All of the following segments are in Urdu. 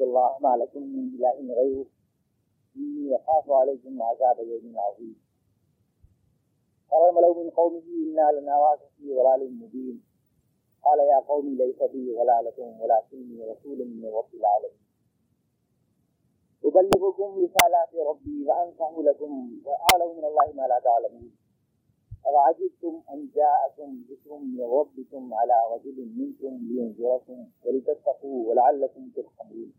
اعبدوا الله ما لكم من اله غيره اني اخاف عليكم عذاب يوم عظيم. قال الملأ من قومه انا لنراك في ضلال مبين. قال يا قوم ليس بي ضلالة ولكني رسول من رب العالمين. أبلغكم رسالات ربي وأنصح لكم وأعلم من الله ما لا تعلمون. أفعجبتم أن جاءكم ذكر من ربكم على رجل منكم لينذركم ولتتقوا ولعلكم ترحمون.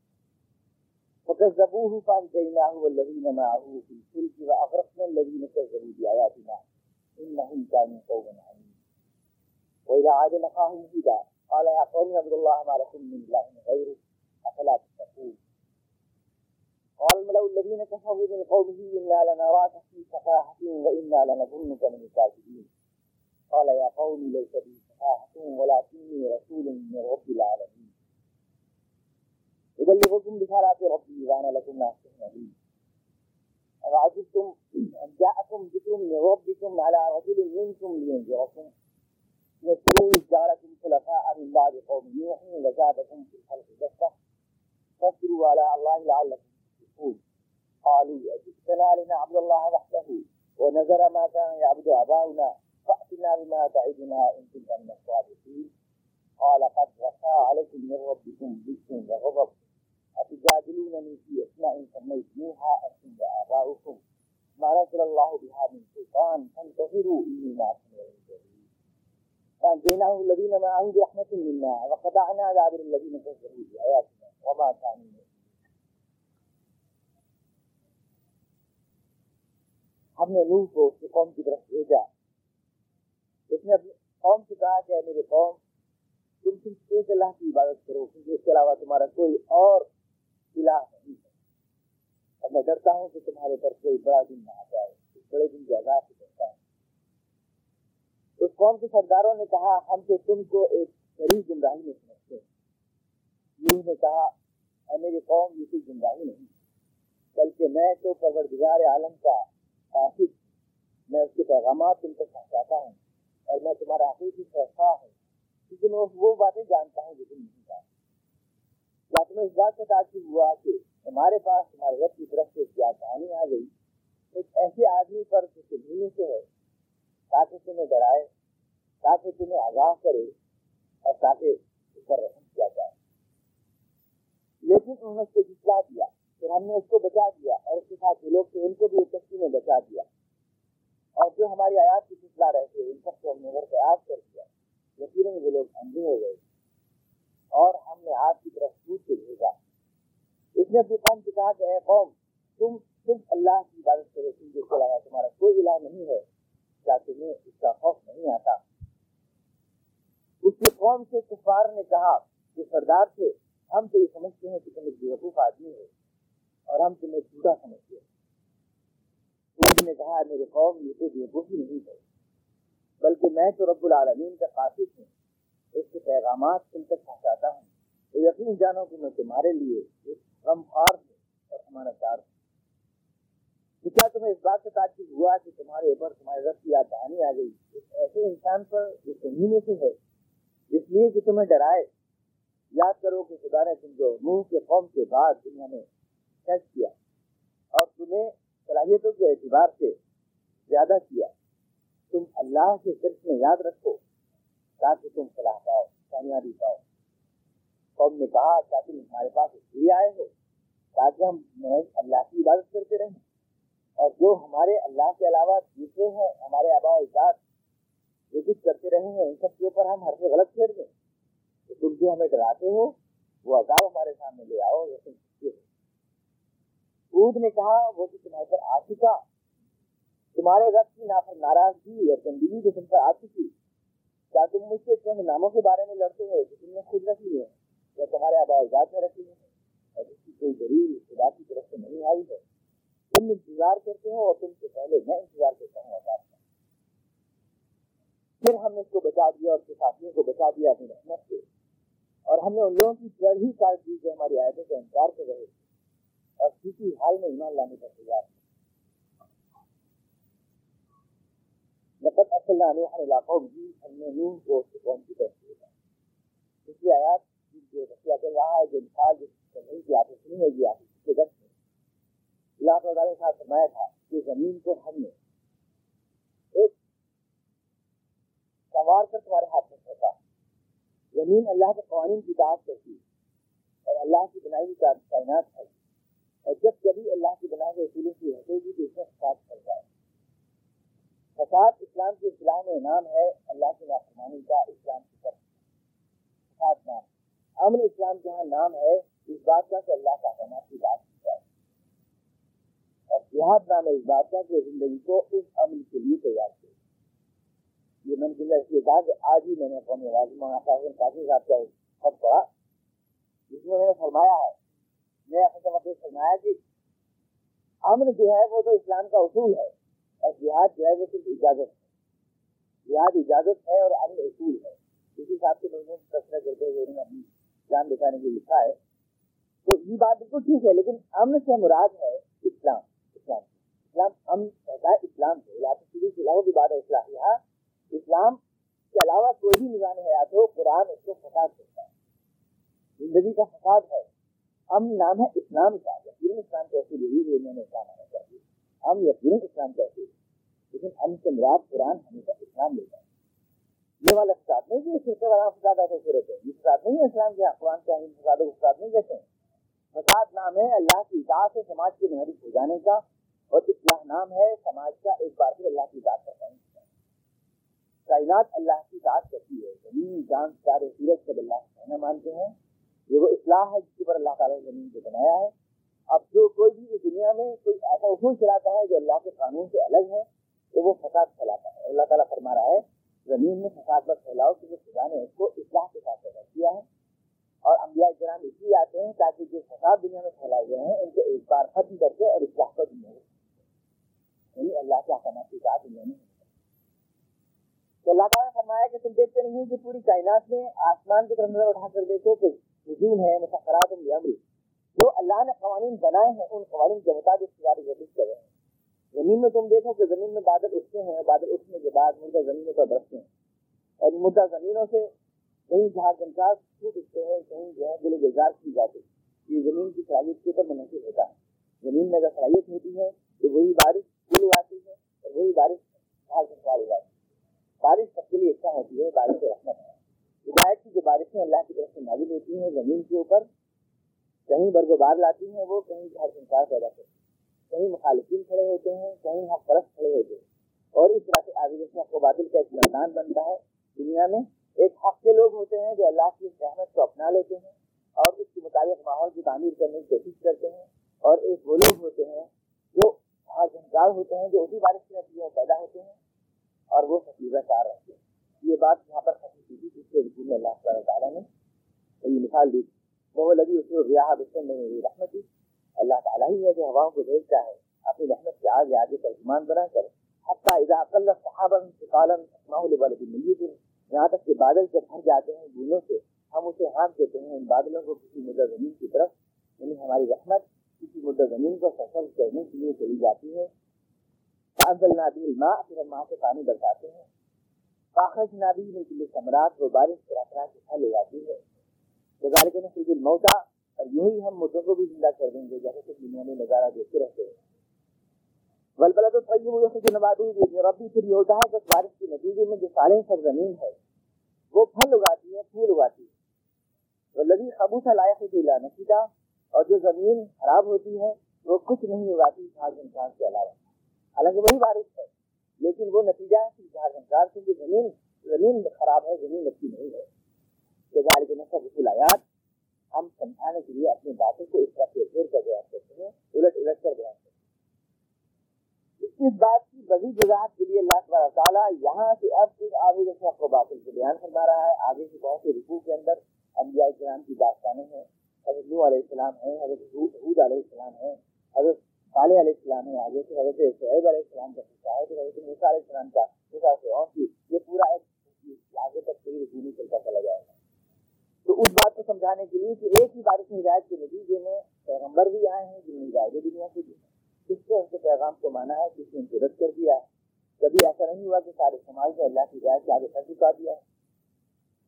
فكذبوه فأنجيناه والذين معه في الفلك وأغرقنا الذين كذبوا بآياتنا إنهم كانوا قوما عمين وإلى عاد نخاهم هدى. قال يا قوم اعبدوا الله ما لكم من إله غيره أفلا تتقون؟ قال الملأ الذين كفروا من قومه إنا لنراك في سفاهة وإنا لنظنك من الكاذبين. قال يا قوم ليس بي سفاهة ولكني رسول من رب العالمين. أبلغكم بصلاة ربي وأنا لكم ناصح نبي أفعجبتم أن جاءكم ذكر من ربكم على رجل منكم لينذركم. يذكروا إذ جعلكم خلفاء من بعد قوم نوح وزادكم في الخلق بسطة فاذكروا على الله لعلكم تشركون قالوا، أجئتنا لنعبد الله وحده ونذر ما كان يعبد آباؤنا. فأتنا بما تعدنا إن كنت من الصادقين. قال، قد وقع عليكم من ربكم ذكر وغضب. أتجادلونني في أسماء سميتموها أنتم وآباؤكم ما نزل الله بها من سلطان. فانتظروا إني معكم من الجليل فأنجيناه الذين معه برحمة منا. وقطعنا دابر الذين كذبوا بآياتنا. وما كانوا ہم نے نوح کو اس کی قوم کی طرف بھیجا. اس نے اپنی قوم سے کہا کہ میرے قوم، تم صرف ایک اللہ کی عبادت کرو، کیونکہ اس کے علاوہ تمہارا کوئی اور الہ نہیں ہے۔ اور میں ڈرتا ہوں کہ تمہارے پر کوئی بڑا دن نہ آ جائے اس بڑے دن کے عذاب سے ڈرتا ہوں۔ اس قوم کے سرداروں نے کہا، ہم تو تم کو ایک غریب گمراہی میں سمجھتے ہیں۔ نوح نے کہا، اے میری قوم، یہ کوئی گمراہی نہیں۔ بلکہ میں تو پروردگار عالم کا قاصد میں اس کے پیغامات تم تک پہنچاتا ہوں اور میں تمہارا حقیقی فیصلہ ہوں۔ کیونکہ میں وہ باتیں جانتا ہوں جو تم نہیں جانتے یا تمہیں اس بات سے تعجب ہوا کہ ہمارے پاس تمہارے رب کی طرف سے کیا کہانی آ گئی۔ ایک ایسے آدمی پر جو سلمی سے ہے، تاکہ تمہیں ڈرائے، تاکہ تمہیں آگاہ کرے اور تاکہ اس پر رحم کیا جائے۔ لیکن انہوں نے اس کو جتلا دیا، پھر ہم نے اس کو بچا دیا اور اس کے ساتھ جو لوگ تھے، ان کو بھی کشتی میں بچا دیا۔ اور جو ہماری آیات کی جتلا رہے تھے، ان سب کو ہم نے گھر آگ کر دیا۔ یقیناً وہ لوگ اندھے ہو گئے۔ اور ہم نے آگ کی طرف سوچ کے بھیجا۔ اس نے اپنی قوم سے کہا کہ اے قوم، تم صرف اللہ کی عبادت کرو، تم جو چلایا تمہارا کوئی الہ نہیں ہے، کیا تمہیں اس کا خوف نہیں آتا؟ اس کی قوم سے کفار نے کہا کہ سردار تھے، ہم تو یہ سمجھتے ہیں کہ تم ایک بیوقوف آدمی ہے اور ہم تمہیں جھوٹا سمجھتے ہیں۔ نے کہا، میرے قوم یہ تو بیوقوفی نہیں ہے، بلکہ میں تو رب العالمین کا قاصد ہوں۔ اس کے پیغامات تم تک پہنچاتا ہوں۔ تو یقین جانو کہ میں تمہارے لیے ایک غم خوار ہوں اور ہمارا دار ہوں۔ تو کیا تمہیں اس بات سے تعجب ہوا کہ تمہارے اوپر تمہارے رب کی یاد دہانی آ گئی؟ ایک ایسے انسان پر جو تمہیں سے ہے اس لیے کہ تمہیں ڈرائے۔ یاد کرو کہ خدا نے تم کو منہ کے قوم کے بعد دنیا میں سیٹ کیا اور تمہیں صلاحیتوں کے اعتبار سے زیادہ کیا۔ تم اللہ کے درس میں یاد رکھو۔ تاکہ تم صلاح پاؤ کامیابی پاؤ قوم نے کہا کیا تم ہمارے پاس اس لیے آئے ہو تاکہ ہم محض اللہ کی عبادت کرتے رہیں اور جو ہمارے اللہ کے علاوہ دوسرے ہیں ہمارے آبا و اجاد جو کچھ کرتے رہے ہیں ان سب کے اوپر ہم ہر سے غلط پھیر دیں تو تم جو ہمیں ڈراتے ہو وہ عذاب ہمارے سامنے لے آؤ یا تم نے کہا وہ تو تمہارے پر آ چکا تمہارے رب کی نافر ناراضگی اور تندگی جو تم پر آ چکی کیا تم مجھ سے چند ناموں کے بارے میں لڑتے ہو جو تم نے خود رکھ لی ہے یا تمہارے آبا اجاد میں رکھی ہے اور جس کی کوئی دلیل خدا کی طرف سے نہیں آئی ہے۔ تم انتظار کرتے ہو اور تم سے پہلے میں انتظار کرتا ہوں آزاد کا پھر ہم نے اس کو بچا دیا اور اس کے ساتھیوں کو بچا دیا اپنی رحمت سے۔ اور ہم نے ان لوگوں کی جڑ ہی کاٹ دی جو ہماری آیتوں کا انکار کر رہے تھے۔ اور کسی حال میں ایمان لانے کا تیار لقد اصل نوح علاقوں بھی ہم نے نوح کو اس قوم کی طرف بھیجا پچھلی آیات جو رسیہ چل رہا ہے، جو مثال جو نہیں کی آتے نہیں ہوگی آپ کے دس میں اللہ تعالیٰ نے ساتھ فرمایا تھا کہ زمین کو ہم نے ایک سوار کر تمہارے ہاتھ میں پھینکا زمین اللہ کے قوانین کی تعداد کرتی اور اللہ کی بنائی ہوئی کائنات ہے۔ اور جب کبھی اللہ کی بنائی ہوئے اصولوں کی ہٹے گی تو اس میں فساد پڑ جائے فساد اسلام کی اصلاح میں نام ہے، اللہ کی نافرمانی کا اسلام کی طرف۔ فساد نام۔ امن اسلام کے یہاں نام ہے، اس بات کا کہ اللہ کا احکامات کی بات کی جائے۔ اور جہاد نام ہے اس بات کا کہ زندگی کو اس عمل کے لیے تیار کیا یہ میں نے اس لیے کہا کہ آج ہی میں نے قومی آواز مولانا کافی صاحب کا خط پڑھا، جس میں میں نے فرمایا ہے، میں اپنے مطلب فرمایا کہ امن جو ہے وہ تو اسلام کا اصول ہے۔ اور جہاد جو ہے وہ صرف اجازت ہے۔ جہاد اجازت ہے اور امن اصول ہے۔ اسی حساب سے لوگوں کو تذکرہ کرتے ہوئے انہوں نے اپنی جان بچانے کے لیے لکھا ہے۔ تو یہ بات بالکل ٹھیک ہے، لیکن امن سے مراد ہے اسلام۔ اسلام۔ اسلام امن کہتا ہے، اسلام سے کے علاوہ بھی بات ہے اصلاحیہ ہاں، اسلام کے علاوہ کوئی بھی نظام حیات ہو، قرآن اس کو فساد کرتا ہے۔ زندگی کا فساد ہے۔ امن نام ہے اسلام کا۔ یقین اسلام کو ایسی یہی دنیا میں اسلام آنا چاہیے ہم یقین اسلام کہتے ہیں لیکن ہم سے مراد قرآن ہمیشہ اسلام لیتا ہے۔ یہ والا فساد نہیں کہ فرقے والا فساد ایسے صورت ہے یہ فساد نہیں ہے اسلام کے ہاں، قرآن کے ہاں فساد و فساد نہیں کہتے ہیں۔ فساد نام ہے اللہ کی اطاعت سے سماج کے منحرف ہو جانے کا، اور اصلاح نام ہے سماج کا ایک بار پھر اللہ کی اطاعت کا قائم کائنات اللہ کی اطاعت کرتی ہے۔ زمین، جان سارے سورج سب اللہ کا کہنا مانتے ہیں۔ یہ وہ اصلاح ہے جس کے اوپر اللہ تعالیٰ نے زمین کو بنایا ہے۔ اب جو کوئی بھی اس دنیا میں کوئی ایسا اصول چلاتا ہے جو اللہ کے قانون سے الگ ہے، تو وہ فساد پھیلاتا ہے۔ اللہ تعالیٰ فرما رہا ہے، زمین میں فساد پر پھیلاؤ کیونکہ خدا نے اس کو اصلاح کے ساتھ پیدا کیا ہے۔ اور انبیاء کرام اس لیے آتے ہیں تاکہ جو فساد دنیا میں پھیلائے گئے ہیں، ان کو ایک بار ختم کر کے اور اصلاح پر دنیا یعنی اللہ کے احکامات کی بات دنیا میں۔ تو اللہ تعالیٰ نے فرمایا کہ تم دیکھتے نہیں کہ پوری کائنات میں آسمان کی طرف نظر اٹھا کر دیکھو کہ نجوم ہے مسافرات جو اللہ نے قوانین بنائے ہیں، ان قوانین کے مطابق ساری گردش کر رہے ہیں۔ زمین میں تم دیکھو کہ زمین میں بادل اٹھتے ہیں بادل اٹھنے کے بعد مردہ زمینوں پر برستے ہیں۔ اور مردہ زمینوں سے کہیں جہاں جنکار چھوٹ اٹھتے ہیں، کہیں جو ہے گلے گلزار کی جاتی یہ زمین کی صلاحیت کے اوپر منحصر ہوتا ہے۔ زمین میں اگر صلاحیت ہوتی ہے تو وہی بارش گل اگاتی ہے اور وہی بارش جہاں جنکار اگاتی ہے۔ بارش سب کے لیے اچھا ہوتی ہے، بارش سے رحمت ہے۔ ہدایت کی جو بارشیں اللہ کی طرف سے نازل ہوتی ہیں زمین کے اوپر کہیں برگ و بار لاتی ہیں، وہ کہیں ہر سنسار پیدا کرتے ہیں۔ کہیں مخالفین کھڑے ہوتے ہیں، کہیں حق پرست کھڑے ہوتے ہیں۔ اور اس طرح سے آگے حق و بادل کا ایک میدان بنتا ہے، دنیا میں ایک حق کے لوگ ہوتے ہیں جو اللہ کی رحمت کو اپنا لیتے ہیں اور اس کے مطابق ماحول کی تعمیر کرنے کی کوشش کرتے ہیں۔ اور ایک وہ لوگ ہوتے ہیں جو ہر جنگار ہوتے ہیں، جو اسی بارش کے نتیجے میں پیدا ہوتے ہیں اور وہ سفیدہ کار رہتے ہیں۔ یہ بات یہاں پر ختم کی تھی جس کے رکو اللہ تعالیٰ نے یہ مثال دی۔ تھی وہ لگی اس میں ریاح بچن میں میری رحمت اللہ تعالیٰ ہی ہے جو ہواؤں کو بھیجتا ہے اپنی رحمت کے آگے آگے ترجمان بنا کر حتیٰ اذا اقل صحابا انتقالا اسماء لبلد میت یہاں تک کہ بادل جب بھر جاتے ہیں بولوں سے، ہم اسے ہاتھ دیتے ہیں ان بادلوں کو کسی مدہ زمین کی طرف. یعنی ہماری رحمت کسی مدہ زمین کو فصل کرنے کے لیے چلی جاتی ہے. فانزل نابی الماء، پھر ہم وہاں سے پانی برساتے ہیں. فاخذ نابی میں کلی سمرات وہ بارش طرح طرح کے پھل لے جاتی ہے. گزارے کے نصیب الموتا اور یوں ہی ہم مردوں کو بھی زندہ کر دیں گے، جیسے کہ دنیا میں نظارہ دیکھتے رہتے ہیں۔ ولبلا تو طیب ہوئے کہ نبادی ربی، پھر یہ ہوتا ہے کہ بارش کے نتیجے میں جو صالح سرزمین ہے، وہ پھل اگاتی ہے پھول اگاتی ہے وہ ولدی خبوص لائق لا نتیجہ اور جو زمین خراب ہوتی ہے، وہ کچھ نہیں اگاتی جھاڑ جھنکار کے علاوہ۔ حالانکہ وہی بارش ہے، لیکن وہ نتیجہ ہے کہ جھاڑ جھنکار کیونکہ زمین زمین خراب ہے، زمین اچھی نہیں ہے جزار کے نصب رسول آیات ہم سمجھانے کے لیے اپنی باتوں کو اس طرح سے پھیر کر بیان کرتے ہیں، الٹ الٹ کر بیان کرتے ہیں۔ اس بات کی مزید وضاحت کے لیے اللہ تبارہ تعالیٰ یہاں سے اب پھر آگے جیسے آپ کو باطل سے بیان فرما رہا ہے۔ آگے سے بہت سے رکوع کے اندر انبیاء کرام کی داستانیں ہیں۔ حضرت نو علیہ السلام ہیں، حضرت حود علیہ السلام ہیں، حضرت صالح علیہ السلام ہے آگے سے حضرت شعیب علیہ السلام کا قصہ ہے پھر حضرت موسیٰ علیہ السلام کا موسیٰ سے اور یہ پورا ایک آگے تک کوئی رکوع نہیں چلتا چلا جائے گا۔ تو اس بات کو سمجھانے کے لیے کہ ایک ہی بارش ہدایت کے نتیجے میں پیغمبر بھی آئے ہیں جن نے ہدایت دنیا سے دی کس سے ان کے پیغام کو مانا ہے کس نے ان کو رد کر دیا ہے۔ کبھی ایسا نہیں ہوا کہ سارے سماج میں اللہ کی ہدایت کے آگے سر چکا دیا ہے۔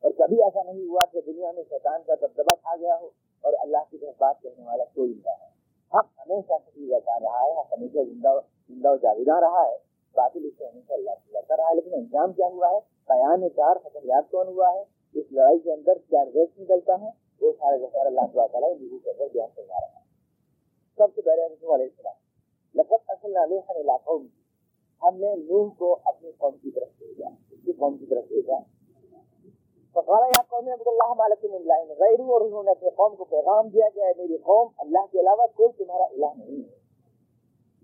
اور کبھی ایسا نہیں ہوا کہ دنیا میں شیطان کا دبدبا کھا گیا ہو اور اللہ کی طرف بات کہنے والا کوئی نہ ہے حق ہمیشہ سچی رہتا رہا ہے، حق ہمیشہ زندہ زندہ و جاویدہ رہا ہے۔ باطل اس سے ہمیشہ اللہ سے لڑتا رہا ہے۔ لیکن انجام کیا ہوا ہے؟ بیان چار ختم یاد کون ہوا ہے؟ اس لڑائی کے اندر کیا ریس نکلتا ہے، وہ سارے بخار اللہ تعالیٰ تعالیٰ لوگوں کے اندر بیان کروا رہا ہے۔ سب سے پہلے رسول علیہ السلام لفظ اصل علیہ علاقوں میں ہم نے نوح کو اپنی قوم کی طرف بھیجا اس کی قوم کی طرف بھیجا۔ فقال یا قوم عبد اللہ مالک من اللہ غیر اور انہوں نے اپنے قوم کو پیغام دیا کہ اے میری قوم، اللہ کے علاوہ کوئی تمہارا الہ نہیں ہے۔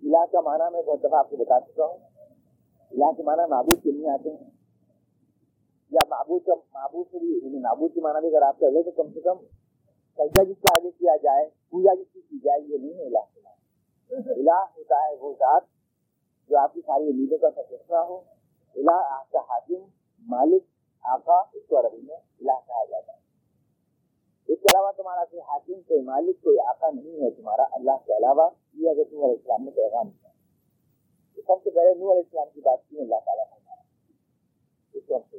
الہ کا معنی میں بہت دفعہ آپ کو بتا چکا ہوں۔ الہ کے معنی معبود کے لیے آتے ہیں۔ یا معبود کا معبود سے بھی یعنی معبود کے معنی بھی اگر آپ کر لیں تو کم سے کم سجدہ جس کے آگے کیا جائے، پوجا جس کی کی جائے، یہ نہیں ہے الہ کے الہ ہوتا ہے وہ ذات جو آپ کی ساری امیدوں کا فیصلہ ہو۔ الہ آپ کا حاکم، مالک، آقا، اس کو عربی میں الہ کہا جاتا ہے۔ اس کے علاوہ تمہارا کوئی حاکم، کوئی مالک، کوئی آقا نہیں ہے، تمہارا اللہ کے علاوہ یہ اگر تم علیہ السلام نے پیغام کیا سب سے پہلے نور علیہ السلام کی بات کی اللہ تعالیٰ نے اس وقت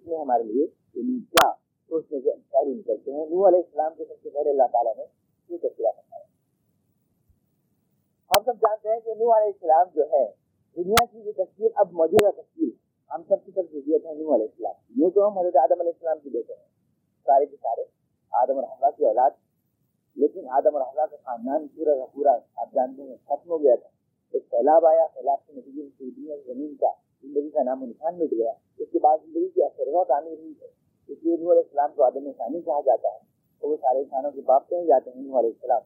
اس میں ہمارے لیے یعنی کیا سوچنے کے شاعری نکلتے ہیں۔ نور علیہ السلام کے سب سے پہلے اللہ تعالیٰ نے کیوں تذکرہ فرمایا۔ ہم سب جانتے ہیں کہ نور علیہ السلام جو ہے، دنیا کی جو تصویر اب موجودہ تصویر ہم سب کی طرف ضروریت ہے نور علیہ السلام یوں تو ہم حضرت آدم علیہ السلام کی بیٹے ہیں، سارے کے سارے، آدم اور حملہ کی اولاد۔ لیکن آدم اور حملہ کا خاندان پورا کا پورا، آپ جانتے ہیں، ختم ہو گیا تھا۔ ایک سیلاب آیا، سیلاب کے نتیجے میں پوری دنیا زمین کا زندگی کا نام و نشان مٹ گیا، اس کے بعد زندگی کی اثر و تعمیر ہوئی ہے۔ اس لیے نور علیہ السلام کو آدم ثانی کہا جاتا ہے اور وہ سارے انسانوں کے باپ کہیں جاتے ہیں نور علیہ السلام۔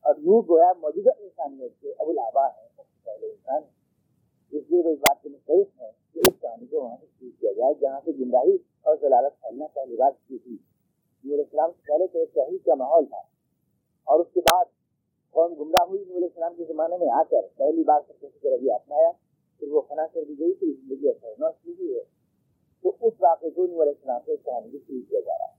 اور نور گویا موجودہ انسانیت کے ابو الآبا ہیں، سب سے پہلے انسان اس لیے وہ اس بات کے مختلف ہیں کہ اس کہانی کو وہاں سے شروع کیا جائے، جہاں سے گمراہی اور ضلالت پھیلنا پہلی بات کی تھی نور السلام سے پہلے تو ایک توحید کا ماحول تھا۔ اور اس کے بعد قوم گمراہ ہوئی نور السلام کے زمانے میں آ کر پہلی بار سب سے رویہ اپنایا۔ پھر وہ فنا کر دی گئی تھی زندگی اثر نو شروع ہے تو اس واقعے کو نور السلام سے کہانی کو شروع کیا جا رہا ہے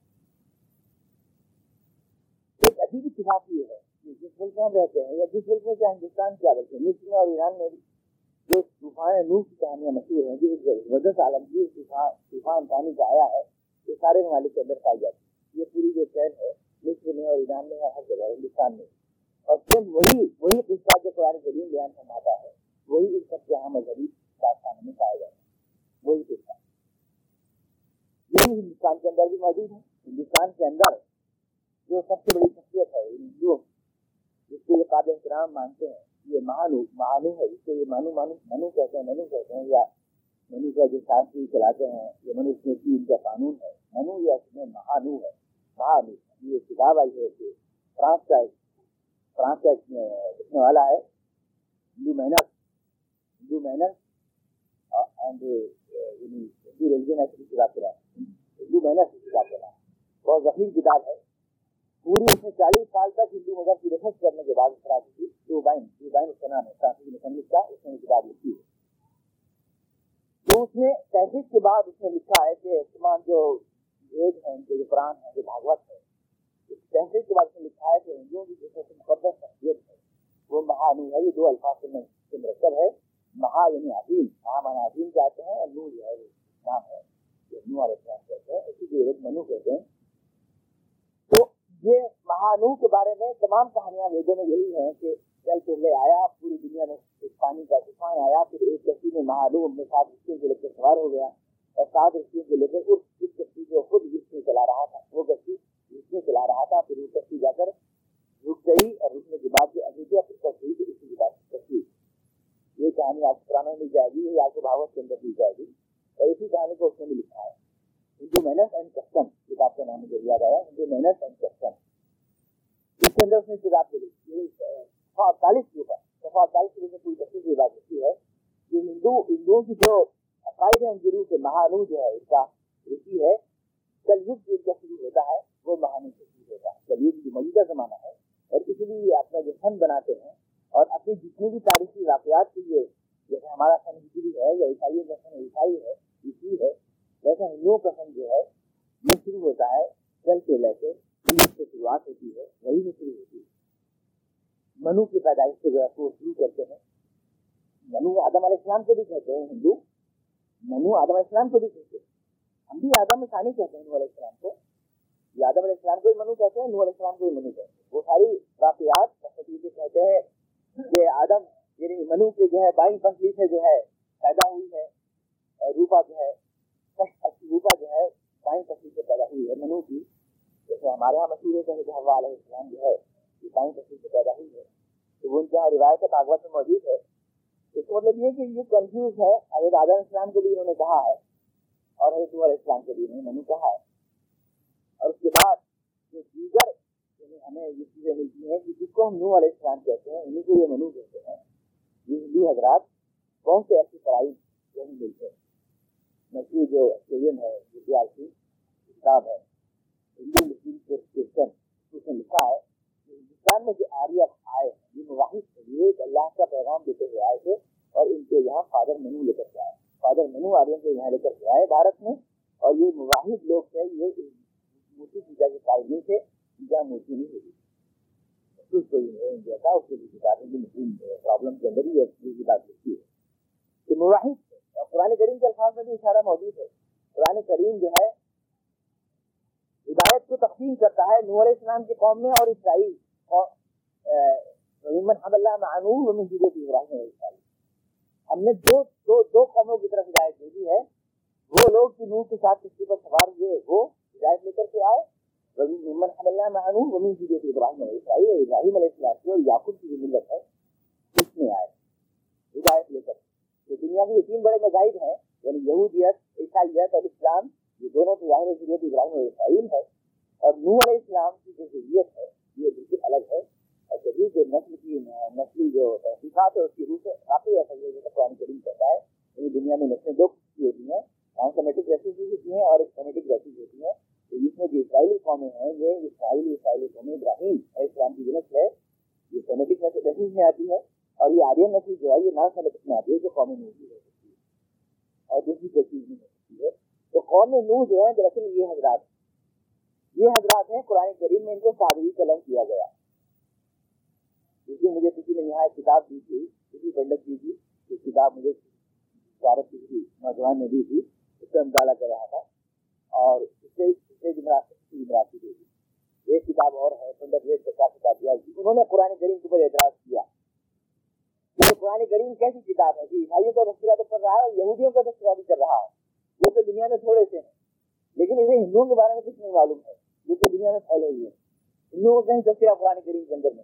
ایک عجیب اتفاق یہ ہے کہ جس ملک میں ہم رہتے ہیں یا جس ملک میں چاہے ہندوستان کیا بلکہ مصر میں اور ایران میں بھی جو طوفان نور کی کہانیاں مشہور ہیں جو زبردست عالمگیر طوفان پانی کا آیا؟ ہے یہ سارے ممالک کے اندر پائی جاتی ہے یہ پوری جو چین ہے مصر میں اور ایران میں اور ہر جگہ ہندوستان میں اور پھر وہی وہی قصہ جو قرآن کریم بیان فرماتا ہے وہی اس سب جہاں مذہبی داستان میں پایا جاتا ہے، وہی قصہ یہی ہندوستان کے اندر بھی موجود ہے۔ ہندوستان کے اندر جو سب سے بڑی شخصیت ہے جو جس کو یہ قابل احترام مانتے ہیں، یہ مہانو مہانو ہے، جس کو یہ مانو مانو، منو کہتے ہیں، منو کہتے ہیں، یا منو کا جو شاستری چلاتے ہیں، یہ منو ان کا قانون ہے۔ منو یا اس میں مہانو ہے، مہانو۔ یہ کتاب آئی ہے کہ فرانس کا فرانس کا لکھنے والا ہے۔ ہندو محنت due manner uh, and ہندو محنت اینڈ یعنی ہندو ریلیجن ایسی کتاب چلا ہندو محنت کی کتاب چلا بہت ذخیر کتاب ہے پوری اس نے چالیس سال تک ہندو مذہب کی ریسرچ کرنے کے بعد کرا کی تھی ٹو بائن ٹو بائن اس کا نام ہے فرانسیسی مصنف کا اس نے کتاب لکھی ہے تو اس نے تحقیق کے بعد اس نے لکھا ہے کہ تمام جو وید ہیں ان کے جو پران ہیں جو بھاگوت ہے تحقیق کے بعد اس نے لکھا ہے کہ ہندوؤں کی جو سب سے مقدس شخصیت ہے وہ مہانو ہے یہ دو الفاظ سے مرکب ہے مہا یعنی عظیم مہا مانا عظیم کہتے ہیں اور نو جو ہے نام ہے نو علیہ السلام کہتے ہیں اسی کو منو کہتے ہیں۔ تو یہ مہانو کے بارے میں تمام کہانیاں ویدوں میں یہی ہیں کہ جل پہلے آیا، پوری دنیا میں ایک پانی کا طوفان آیا، پھر ایک کشتی میں مہانو اپنے ساتھ رشتوں کو لے کر سوار ہو گیا اور سات رشتوں کو لے کر اس جس کشتی کو خود رشتے چلا رہا تھا، وہ کشتی رکنے چلا رہا تھا، پھر وہ کشتی جا کر رک گئی اور رکنے کے بعد جو ابھی پھر کشتی تو اسی کے بعد یہ کہانی آپ کو پرانا مل جائے گی یہ آپ کو بھاوت کے اندر مل جائے گی اور اسی کہانی کو اس نے بھی لکھا ہے۔ ہندو محنت اینڈ کسٹم کتاب کا نام مجھے یاد آیا ہندو محنت اینڈ کسٹم اس کے اندر اس نے کتاب کے لکھی صفحہ اڑتالیس کے اوپر۔ صفحہ اڑتالیس کے اوپر پوری تفصیل کی بات لکھی ہے کہ ہندو ہندوؤں کی جو عقائد ہیں ضرور سے مہانو جو ہے اس کا رشی ہے کل یگ جو ان کا شروع ہوتا ہے، وہ مہانو سے شروع ہوتا ہے۔ کل یگ جو موجودہ زمانہ ہے۔ اور اس لیے اپنا جو فن بناتے ہیں اور اپنی جتنی بھی تاریخی واقعات کے لیے، جیسے ہمارا فن ہجری ہے، یا عیسائیوں کا فن عیسائی ہے عیسوی ہے ویسا ہندوؤں کا فن جو ہے، یہ شروع ہوتا ہے، جل لے کے سے شروعات ہوتی ہے، وہی سے شروع ہوتی ہے۔ منو کی پیدائش سے جو ہے وہ شروع کرتے ہیں۔ منو آدم علیہ السلام کو بھی کہتے ہیں، ہندو۔ منو آدم علیہ السلام کو بھی کہتے ہیں۔ ہم بھی آدم ثانی کہتے ہیں علیہ السلام کو۔ یادم علیہ السلام کو ہی منو کہتے ہیں نور علیہ السلام کو ہی منو کہتے ہیں۔ وہ ساری واقعات کہتے ہیں کہ آدم یعنی منو کے جو ہے، بائیں پسلی سے جو ہے، پیدا ہوئی ہے روپا جو ہے روپا جو ہے، بائیں پسلی سے پیدا ہوئی ہے۔ منو کی جیسے ہمارے یہاں مشہور ہے کہ ہوا علیہ السلام جو ہے، یہ بائیں پسلی سے پیدا ہوئی ہے۔ تو وہ ان کے یہاں روایت باغوت میں موجود ہے۔ اس کا مطلب یہ کہ یہ کنفیوز ہے۔ حضرت آدم السلام کے لیے انہوں نے کہا ہے، اور حضرت علیہ السلام کے لیے انہوں نے منو کہا ہے۔ اور اس کے بعد جو دیگر یعنی ہمیں یہ چیزیں ملتی ہیں کہ جس کو ہم نو علیہ السلام کہتے ہیں انہیں کو یہ منو کہتے ہیں۔ یہ ہندو حضرات کون سے ایسی پڑھائی نہیں ملتے ہیں؟ مشہور جو آسٹریلین ہے، جو پی آر سی کتاب ہے، ہندو، مسلم کرسچن، اس نے لکھا ہے کہ ہندوستان میں جو آریہ آئے ہیں، یہ مواحد یہ ایک اللہ کا پیغام دیتے ہوئے آئے تھے اور ان کو یہاں فادر منو لے کر کے آئے۔ فادر منو آریہ کو یہاں لے کر کے آئے بھارت میں اور یہ مواحد لوگ تھے، یہ مورتی پوجا کے قائم نہیں تھے۔ جہاں مورتی نہیں ہوئی کچھ کوئی انڈیا تھا اس کے بھی کتابیں بھی مسلم پرابلم کے اندر ہی یہ بات لکھی ہے کہ مواحد اور قرآن کریم کے الفاظ میں بھی اشارہ موجود ہے قرآن کریم جو ہے ہدایت کو تقسیم کرتا ہے نور اسلام کی قوم میں اور اسرائیل ہم نے دو دو دو قوموں کی طرف ہدایت دے دی ہے وہ لوگ جو نور کے ساتھ کسی پر سوار ہوئے وہ ہدایت لے کر کے آئے من حملنا ومن ذریت ابراہیم علیہ السلام ابراہیم علیہ السلام. کی اور یعقوب کی جو ملت ہے اس میں آئے ہدایت لے کر تو دنیا میں یہ تین بڑے مذاہب ہیں. یعنی یہودیت عیسائیت اور اسلام یہ دونوں تو ظاہر ذریعت ابراہیم علیہ السلام ہے. اور نوح علیہ السلام کی جو ذریعت ہے، یہ بالکل الگ ہے. اور جدید جو نسل کی نسلی جو تحقیقات ہے، اس کی روح سے واقعی ایسا یہ جیسا قرآن کریم کہتا ہے. یعنی دنیا میں نسلیں دو ہوتی ہیں. نان سیمیٹک ریسیز ہوتی ہیں اور ایک سیمیٹک ریسیز ہوتی ہیں. میں جو اسرائیلی قومیں ہیں یہ اسرائیلی اسرائیلی قومیں ابراہیم علیہ السلام کی جنت ہے۔ یہ سیمیٹک نسل ریسیز میں آتی ہے اور یہ آرین نسل جو ہے، یہ نان سیمیٹک میں آتی ہے، جو قومی نوح ہو سکتی ہے اور دوسری کوئی چیز نہیں ہو سکتی ہے، تو قوم نوح جو ہے، دراصل یہ حضرات یہ حضرات ہیں، قرآن کریم میں ان کو سادگی قلم کیا گیا۔ کیونکہ مجھے کسی نے یہاں ایک کتاب دی تھی، کسی پنڈت دی تھی یہ کتاب مجھے بھارت کی، نوجوان نے دی تھی، اس سے مطالعہ کر رہا تھا۔ اور اس سے جمراثی دے دی ایک کتاب اور ہے پنڈت وید پرکاش اپادھیائے کی انہوں نے قرآن کریم کے اوپر اعتراض کیا۔ کہ قرآن کریم کیسی کتاب ہے کہ عیسائیوں کا تذکرہ تو کر رہا ہے اور یہودیوں کا تذکرہ بھی کر رہا ہے۔ وہ تو دنیا میں تھوڑے سے ہیں، لیکن اسے ہندوؤں کے بارے میں کچھ نہیں معلوم ہے۔ جو تو دنیا میں پھیلے ہوئے ہیں۔ ہندوؤں کو کہیں تذکرہ قرآن کریم کے اندر میں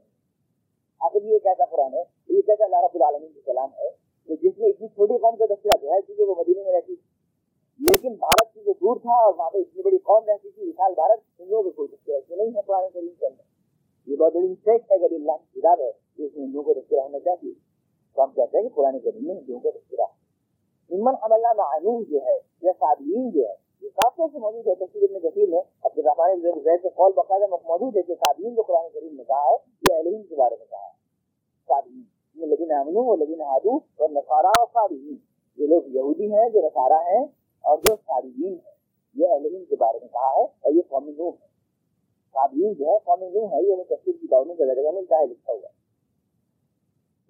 آخر یہ کیسا قرآن ہے؟ یہ کیسا اللہ رب العالمین کا کلام ہے کہ جس میں اتنی چھوٹی قوم کا تذکرہ جو ہے، کیونکہ وہ مدینے میں رہتی لیکن بھارت کی جو دور تھا اور وہاں پہ اتنی بڑی قوم رہتی تھی مثال بھارت ہندوؤں کو کوئی تذکرہ ایسے نہیں ہے قرآن کریم کے اندر۔ یہ بہت بڑی مسٹیک ہے اگر اللہ کی کتاب ہے کہ اس میں ہندوؤں کو تذکرہ ہونا چاہیے تو ہم کہتے ہیں کہ قرآن کریم میں ہندوؤں کو تذکرہ امن عملہ معلوم جو ہے، یا صابین جو ہے، یہ کافی سے موجود ہے۔ تفصیل ابن کثیر میں عبد الرحمان زید سے قول باقاعدہ موجود ہے کہ صابین جو قرآن کریم میں کہا ہے یہ اہل کے بارے میں کہا ہے۔ صابین لگین امن و لگین ہادو اور نصارہ و صابین یہ لوگ یہودی ہیں جو نصارہ ہیں اور جو صابین ہیں، یہ اہل کے بارے میں کہا ہے اور یہ قومی نوح ہے۔ صابین جو ہے قومی نوح ہے یہ ہمیں تفصیل کی دور میں جگہ جگہ ملتا ہے لکھا ہوا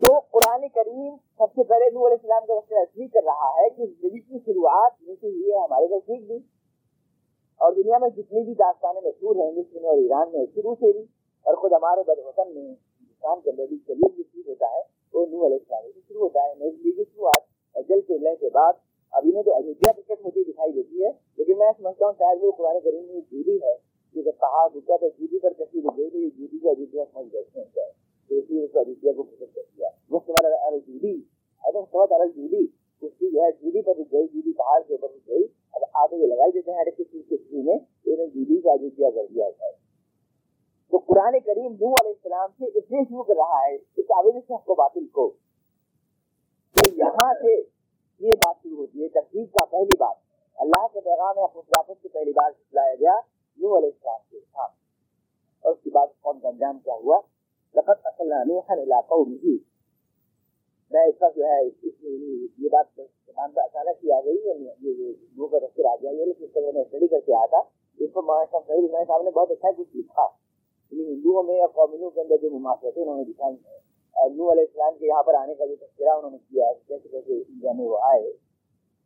تو قرآن کریم سب سے پہلے نور علیہ السلام کا وقت ایسی کر رہا ہے کہ زندگی کی شروعات نیچے ہوئی ہے ہمارے کو سیکھ دی۔ اور دنیا میں جتنی بھی داستانیں مشہور ہیں، مصر میں اور ایران میں، شروع سے بھی اور خود ہمارے بدوطن میں ہندوستان کے اندر بھی چلیے جو شروع ہوتا ہے، وہ نور علیہ السلام سے شروع ہوتا ہے، نئی کی شروعات جل کے لے کے بعد ابھی نے تو ایودھیا پرکٹ ہوتی دکھائی دیتی ہے، لیکن میں سمجھتا ہوں شاید وہ قرآن کریم میں جوڑی ہے کہ جب پہاڑ رکا تو جوڑی پر کسی کو گئی تو یہ جوڑی کو ایودھیا سمجھ بیٹھتے ہیں۔ کیا تو اسی وجہ سے ایودھیا کو ختم کر دیا وہ سوال جوڑی ارے سوال ارل جوڑی اس کی جو ہے جوڑی پر رک گئی جوڑی پہاڑ کے اوپر رک گئی۔ اب آگے یہ لگائی دیتے ہیں ہر ایک چیز کے شروع میں انہیں جوڑی کو ایودھیا کر دیا جائے۔ تو قرآن کریم نوح علیہ السلام سے اس لیے شروع کر رہا ہے، اس آویز سے حق و باطل کو۔ کہ یہاں سے یہ بات شروع ہوتی ہے تقریب کا پہلی بات۔ اللہ کے پیغام یا خصوصیات سے پہلی بار لایا گیا نوح علیہ السلام کے ہاں۔ اور اس کے بعد قوم کا انجام کیا ہوا؟ لقد اصل نوحا علاقہ نہیں میں اس کا جو ہے یہ بات زبان پر اچانک ہی آ گئی یہ نوح کا تذکر آ گیا یہ لیکن میں اسٹڈی کر کے آیا تھا۔ اس پر مولانا صاحب صاحب نے بہت اچھا کچھ لکھا یعنی ہندوؤں میں یا قومنوں کے اندر جو مماثلتیں انہوں نے دکھائی ہیں۔ نو علیہ السلام کے یہاں پر آنے کا جو تذکرہ انہوں نے کیا ہے کیسے کیسے انڈیا میں وہ آئے،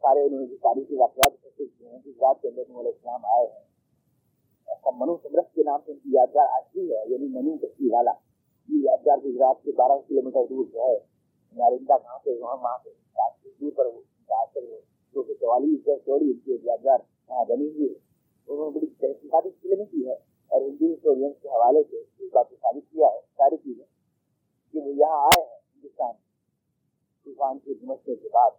سارے انہوں نے جو تاریخی واقعات کیے ہیں، جس رات کے اندر نو علیہ السلام آئے ہیں منو سمرس کے نام سے ان کی یادگار آج بھی ہے یعنی منو کشتی والا۔ یہ یادگار گجرات سے بارہ کلو میٹر دور جو ہے نارندہ کہاں سے وہاں وہاں سے دور پر دو سو چوالیس چوڑی ان کی یادگار وہاں بنی ہوئی ہے۔ انہوں نے بڑی تحقیقات اس قلعے میں کی ہے، اور ہندو ہسٹورینس کے حوالے سے اس بات کو ثابت کیا ہے، ساری چیزیں۔ کہ وہ یہاں آئے ہیں، ہندوستان طوفان کے سمجھنے کے بعد۔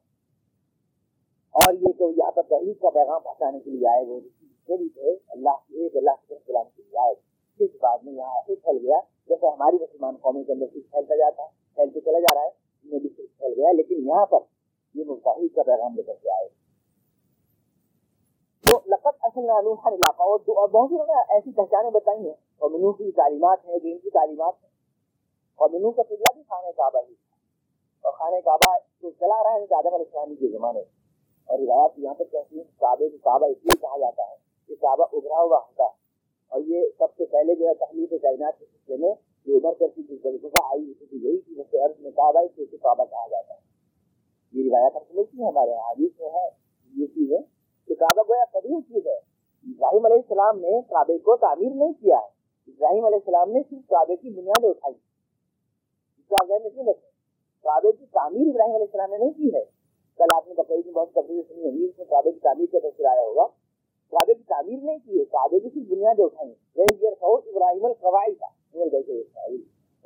اور یہ تو یہاں پر تحریر کا پیغام پہنچانے کے لیے آئے، وہ تھے، اللہ کی ایک اللہ کے کے لیے آئے۔ اس بعد میں یہاں ایسے پھیل گیا جیسے ہماری مسلمان قومی کے اندر صرف پھیلتا جاتا ہے، پھیلتے چلا جا رہا ہے، ان میں بھی صرف پھیل گیا لیکن یہاں پر یہ متحد کا پیغام لے کر کے آئے۔ تو لقت اصل ہر علاقہ اور بہت سی ایسی پہچانیں بتائی ہیں، اور منو کی تعلیمات ہیں، دین کی تعلیمات ہیں۔ اور منو کا قبلہ بھی خانہ کعبہ ہی اور خانہ کعبہ جو چلا رہا ہے زیادہ اسلامی کے زمانے اور روایت یہاں تک کہتی ہے کعبے کو کعبہ اس لیے کہا جاتا ہے کہ کعبہ ابھرا ہوا ہوتا ہے۔ اور یہ سب سے پہلے جو ہے تخلیق کائنات کے سلسلے میں جو ابھر کر کی جس جگہ آئی ہوئی تھی یہی چیز سے عرض میں کعبہ اس سے کعبہ کہا جاتا ہے۔ یہ روایت ہم سمجھتی ہیں ہمارے یہاں حدیث میں ہے یہ چیز ہے کہ کعبہ گویا قدیم چیز ہے۔ ابراہیم علیہ السلام نے کعبے کو تعمیر نہیں کیا ہے۔ ابراہیم علیہ السلام نے صرف کعبے کی بنیادیں اٹھائی۔ کعبے کی تعمیر ابراہیم علیہ السلام نے نہیں کی ہے۔ کل آپ نے بقرعید میں بہت تفریح سنی امیر سے کعبے کی تعمیر کا تفصیل آیا ہوگا۔ کعبے کی تعمیر نہیں کی ہے کعبے کی صرف بنیادیں اٹھائی ابراہیم القوائی کا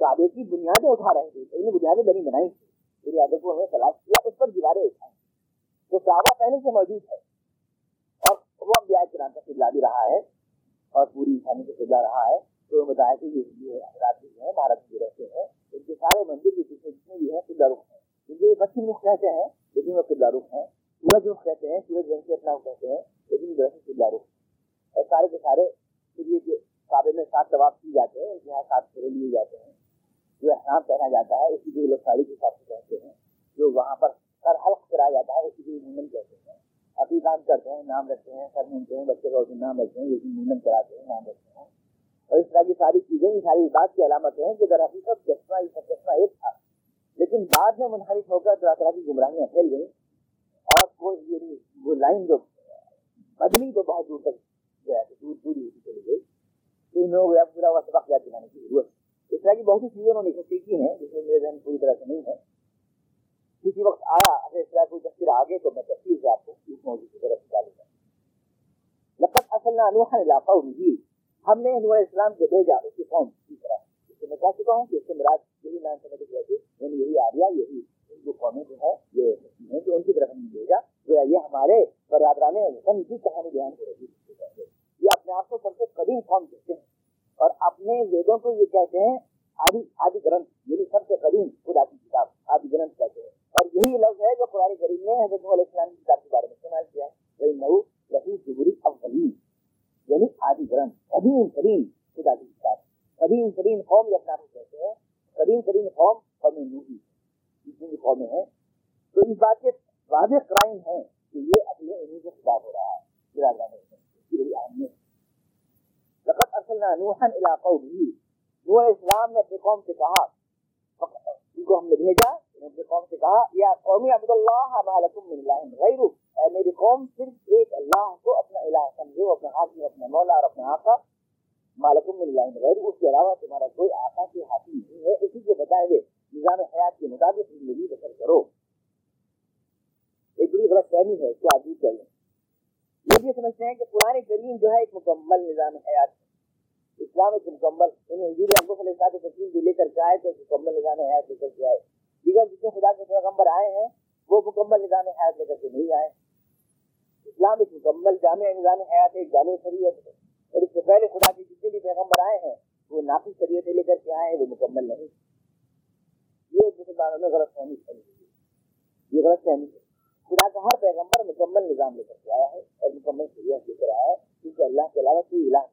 کعبے کی بنیادیں اٹھا رہے تھے۔ انہیں بنیادیں بنی بنائی تھی میری عادت کو ہمیں تلاش کیا، اس پر دیواریں اٹھائیں۔ تو کعبہ پہلے سے موجود ہے، اور وہ بیاج کے نام کا قبلہ بھی رہا ہے، اور پوری انسانی کا قبلہ رہا ہے، تو بتایا کہ یہ حضرات جو ہیں بھارت میں رہتے ہیں ان کے سارے مندر کے پیچھے جتنے بھی ہیں، قبلہ رخ ہیں۔ کیونکہ یہ پچھم رخ کہتے ہیں، لیکن وہ قبلہ رخ ہیں۔ سورج رخ کہتے ہیں، سورج رنگ سے اپنا کہتے ہیں، لیکن ویسے قبلہ رخ اور سارے کے سارے پھر یہ کعبے میں سات طواف کی جاتے ہیں، ان کے یہاں سات پھیرے لیے جاتے ہیں۔ جو احرام پہنا جاتا ہے، اسی کو لوگ ساڑی کے حساب سے کہتے ہیں۔ جو وہاں پر سر حلق کرایا جاتا ہے، اسی کو مونن کہتے ہیں۔ عقیقان کرتے ہیں، نام رکھتے ہیں، سر مونتے ہیں، بچے کا نام رکھتے ہیں لیکن مونن کراتے ہیں، نام رکھتے ہیں۔ اور اس طرح کی ساری چیزیں یہ ساری بات کی علامتیں ہیں کہ در حقیقت چشمہ یہ سب چشمہ ایک تھا۔ لیکن بعد میں منحرف ہو کر طرح طرح کی گمراہیاں پھیل گئیں اور وہ یعنی وہ لائن جو بدلی تو بہت دور تک گیا دور دوری ہوتی چلی گئی۔ تو ان لوگوں کو پورا وہ سبق یاد دلانے کی ضرورت اس طرح کی بہت سی چیزیں انہوں نے اکٹھی کی ہیں، جس میں میرے ذہن پوری طرح سے نہیں ہے۔ کسی وقت آیا، اگر اس طرح کوئی تفصیل آگے تو میں تفصیل سے آپ کو اس موضوع کی طرف نکالوں گا۔ لقت اصل نہ علاقہ ہم نے نور اسلام کو بھیجا اس کی قوم کی طرح اس سے میں کہہ چکا ہوں کہ اس سے مراد یہی نام سمجھ گیا تھی یعنی یہی آریا یہی ان ہندو قومیں جو ہے یہ ہیں جو ان کی طرف ہم نے بھیجا جو یہ ہمارے برادران وطن کی کہانی بیان ہو رہی ہے۔ یہ اپنے آپ کو سب سے قدیم قوم کہتے ہیں۔ اور اپنے ویدوں کو یہ کہتے ہیں آدی آدی گرنتھ یعنی سب سے قدیم خدا کی کتاب، آدی گرنتھ کہتے ہیں۔ اور یہی لفظ ہے جو قرآن کریم نے حضرت علیہ السلام کی کتاب کے بارے میں استعمال کیا ہے۔ یعنی آدی گرنتھ قدیم ترین خدا کی کتاب۔ قدیم ترین قوم یہ اپنا کہتے ہیں۔ قدیم ترین قوم قوم نوحی جتنی بھی قومیں ہیں، تو اس بات کے واضح کرائم ہے کہ یہ اپنے انہیں کے خلاف ہو رہا ہے۔ بڑی اہمیت لقد ارسلنا نوحا الى قومه۔ نوح اسلام نے اپنی قوم سے کہا ان کو ہم نے بھیجا۔ اپنی قوم سے کہا، یا قومی عبد اللہ ما لکم من الہ غیر اے میری قوم، صرف ایک اللہ کو اپنا الہ سمجھو، اپنا حاکم اپنا مولا اور اپنا آقا. مالکم من الہ غیر اس کے علاوہ تمہارا کوئی آقا کے حاکم نہیں ہے. اسی کے بتائے ہوئے نظام حیات کے مطابق زندگی بسر کرو. ایک بڑی غلط فہمی ہے، اس کو آپ دور کر لیں یہ بھی سمجھتے ہیں کہ قرآن کریم جو ہے ایک مکمل نظام حیات ہے۔ اسلام ایک مکمل یعنی حضور ابو علیہ صاحب تسلیم جو لے کر کے آئے تو ایک مکمل نظام حیات لے کر کے آئے۔ دیگر جتنے خدا کے پیغمبر آئے ہیں، وہ مکمل نظام حیات لے کر کے نہیں آئے۔ اسلام ایک مکمل جامع نظام حیات ایک جامع شریعت ہے۔ اور اس سے پہلے خدا کے جتنے بھی پیغمبر آئے ہیں، وہ نافذ شریعت لے کر کے آئے ہیں، وہ مکمل نہیں۔ یہ مسلمانوں نے غلط فہمی یہ غلط فہمی ہے۔ خدا کا ہر پیغمبر مکمل نظام لے کر کے آیا ہے اور مکمل شریعت لے کر آیا ہے، کیونکہ اللہ کے علاوہ کوئی الہ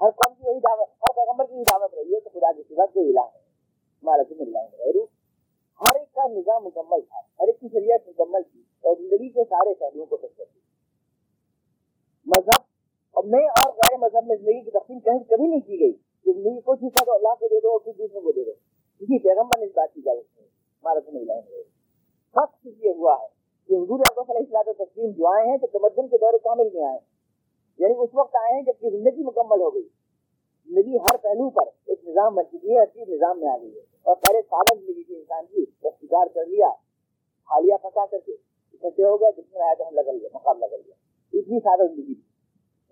ہر قوم کی یہی دعوت، ہر پیغمبر کی یہی دعوت رہی ہے کہ خدا کے سوا کوئی الہ ہے ہمارا تم اللہ غیر ہر نظام مکمل تھا، ہر ایک کی شریعت مکمل تھی اور زندگی کے سارے پہلوؤں کو ٹچ کرتی مذہب، اور میں اور غیر مذہب میں زندگی کی تقسیم کہیں کبھی نہیں کی گئی کہ زندگی کو حصہ تو اللہ کو دے دو اور پھر دوسروں کو دے دو۔ کسی پیغمبر نے اس بات کی اجازت نہیں، ہمارا تم اللہ غیر فرق یہ ہوا ہے کہ حضور اعظم علیہ السلام تسلیم جو آئے ہیں تو تمدن کے دور کامل میں آئے۔ یعنی اس وقت آئے ہیں جبکہ زندگی مکمل ہو گئی۔ زندگی ہر پہلو پر ایک نظام بن چکی ہے ہر چیز نظام میں آ گئی ہے۔ اور پہلے سادہ زندگی تھی انسان کی اختیار کر لیا، حالیہ پھنسا کر کے، اکٹھے ہو گئے، جس میں آیا تو ہم لگل گیا مقابلہ کر لیا اتنی سادہ زندگی تھی۔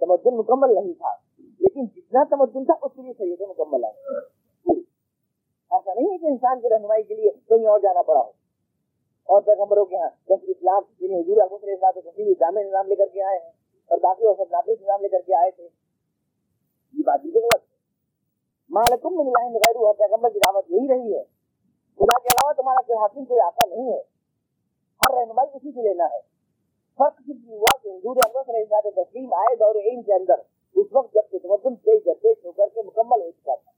تمدن مکمل نہیں تھا، لیکن جتنا تمدن تھا، اس لیے صحیح مکمل آئے ایسا نہیں ہے کہ انسان کی رہنمائی کے لیے کہیں اور جانا پڑا ہو۔ اور پیغمبروں کے یہاں دس اسلام یعنی حضور احمد علیہ السلام جامع نظام لے کر کے آئے ہیں، اور باقی اور سب نافذ نظام لے کر کے آئے تھے، یہ بات بھی غلط مالکم من الہ غیر ہوا، پیغمبر کی دعوت یہی رہی ہے۔ خدا کے علاوہ تمہارا کوئی حاکم، کوئی آقا نہیں ہے۔ ہر رہنمائی اسی سے لینا ہے۔ فرق صرف یہ ہوا کہ حضور احمد علیہ السلام تسلیم آئے دور علم کے اندر۔ اس وقت جبکہ تمدن پیش درپیش ہو کر کے مکمل ہو چکا تھا۔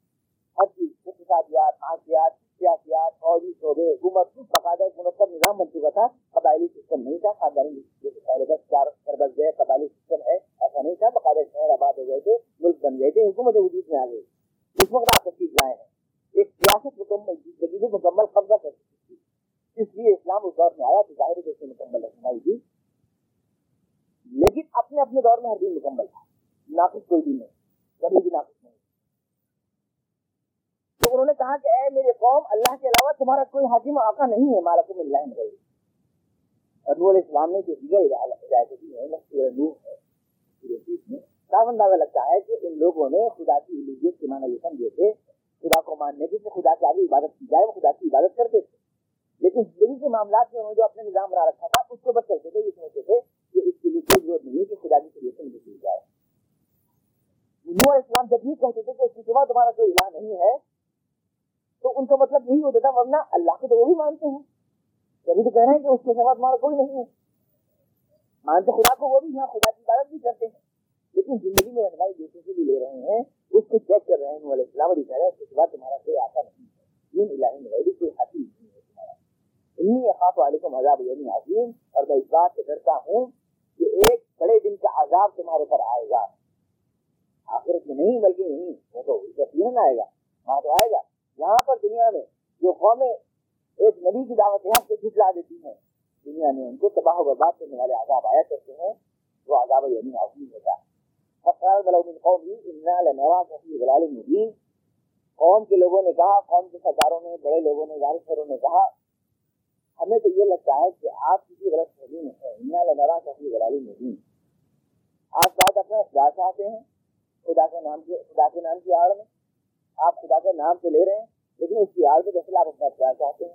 ہر چیز، اقتصادیات، معاشیات، سیاسیات، فوجی شعبے، حکومت باقاعدہ ایک منظم نظام بن چکا تھا۔ قبائلی سسٹم نہیں تھا خاندانی جیسے پہلے بس چار بس گئے قبائلی سسٹم ہے، ایسا نہیں تھا۔ باقاعدہ شہر آباد ہو گئے تھے، ملک بن گئے تھے حکومت وجود میں آ گئی اس وقت آپ تشریف لائے ہیں ایک سیاست مکمل زندگی مکمل قبضہ کر سکتی تھی اس لیے اسلام اس دور میں آیا تو ظاہر ہے مکمل رہنمائی تھی لیکن اپنے اپنے دور میں ہر دن مکمل تھا ناقص کوئی بھی نہیں کبھی بھی ناقص نہیں تو انہوں نے کہا کہ اے میرے قوم اللہ کے علاوہ تمہارا کوئی حاکم آقا نہیں ہے مالکم اللہ غیر اور نور اسلام نے جو دیگر ہدایت دی ہے نور ہے صاف اندازہ لگتا ہے کہ ان لوگوں نے خدا کی الوحیت کے معنی یہ سمجھے تھے، خدا کو ماننے کی کہ خدا کے آگے عبادت کی جائے، وہ خدا کی عبادت کرتے تھے۔ لیکن زندگی کے معاملات میں انہوں نے جو اپنے نظام بنا رکھا تھا، اس کو بس کرتے تھے، یہ سمجھتے تھے کہ اس کے لیے کوئی ضرورت نہیں ہے کہ خدا کی کریشن بھی کی جائے۔ نور اسلام جب یہ کہتے تھے کہ اس کے سوا تمہارا کوئی الہ نہیں ہے، تو ان کا مطلب یہی ہوتا تھا، ورنہ اللہ کو تو وہ بھی مانتے ہیں۔ کبھی تو کہہ رہے ہیں کہ اس کے سوا تمہارا کوئی نہیں ہے۔ مانتے خدا کو وہ بھی ہیں، خدا کی عبادت بھی کرتے ہیں۔ لیکن زندگی میں رہنمائی دوسرے سے بھی لے رہے ہیں اس کو چیک کر رہے ہیں علیہ السلام علیہ کہہ رہے ہیں اس کے سوا تمہارا کوئی آتا نہیں ہے دین الہی میں کوئی حاصل نہیں ہے تمہارا انی اخاف علیکم عذاب یعنی عظیم اور میں اس بات سے ڈرتا ہوں کہ ایک بڑے دن کا عذاب تمہارے پر آئے گا آخرت میں نہیں بلکہ نہیں وہ تو یقیناً آئے گا وہاں تو آئے گا یہاں پر دنیا میں جو قومیں ایک نبی کی دعوت یہاں سے جھٹلا دیتی ہیں دنیا میں ان کو تباہ و برباد کرنے والے عذاب آیا کرتے ہیں وہ عذاب یعنی عظیم ہوتا ہے فقال بلو من قوم کے لوگوں نے کہا، قوم کے سرداروں نے، بڑے لوگوں نے دانشوروں نے کہا، ہمیں تو یہ لگتا ہے کہ آپ کسی غلط فہمی میں ہیں۔ انا لنرا کفی غلالی مبین آپ بات اپنا خدا چاہتے ہیں، خدا کے نام کے، خدا کے نام کی آڑ میں۔ آپ خدا کے نام تو لے رہے ہیں، لیکن اس کی آڑ میں دراصل آپ اپنا اختیار چاہتے ہیں۔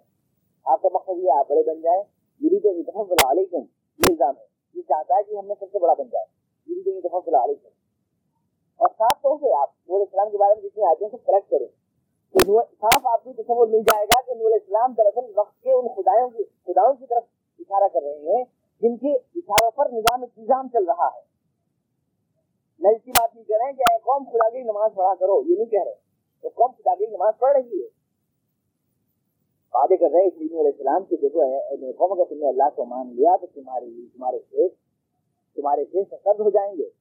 آپ کا مقصد یہ آپ بڑے بن جائیں۔ یوری تو اتفاق علیکم، یہ الزام ہے۔ یہ چاہتا ہے کہ ہم نے سب سے بڑا بن جائے۔ یوری تو اتفاق علیکم۔ اور صاف طور سے آپ نور اسلام کے بارے میں جتنے آتے ہیں، سب کریکٹ کریں۔ تو صاف آپ کو تصور مل جائے گا کہ نور اسلام دراصل وقت کے ان خداؤں کی خداؤں کی طرف اشارہ کر رہے ہیں، جن کے اشاروں پر نظام انتظام چل رہا ہے۔ نہ اس کی بات نہیں کر رہے ہیں کہ اے قوم خدا کی نماز پڑھا کرو، یہ نہیں کہہ رہے تو قوم خدا کی نماز پڑھ رہی ہے۔ وعدے کر رہے ہیں اس علیہ السلام کہ دیکھو ہے قوم اگر تم نے اللہ کو مان لیا تو تمہارے تمہارے کھیت تمہارے کھیت سرد ہو جائیں گے۔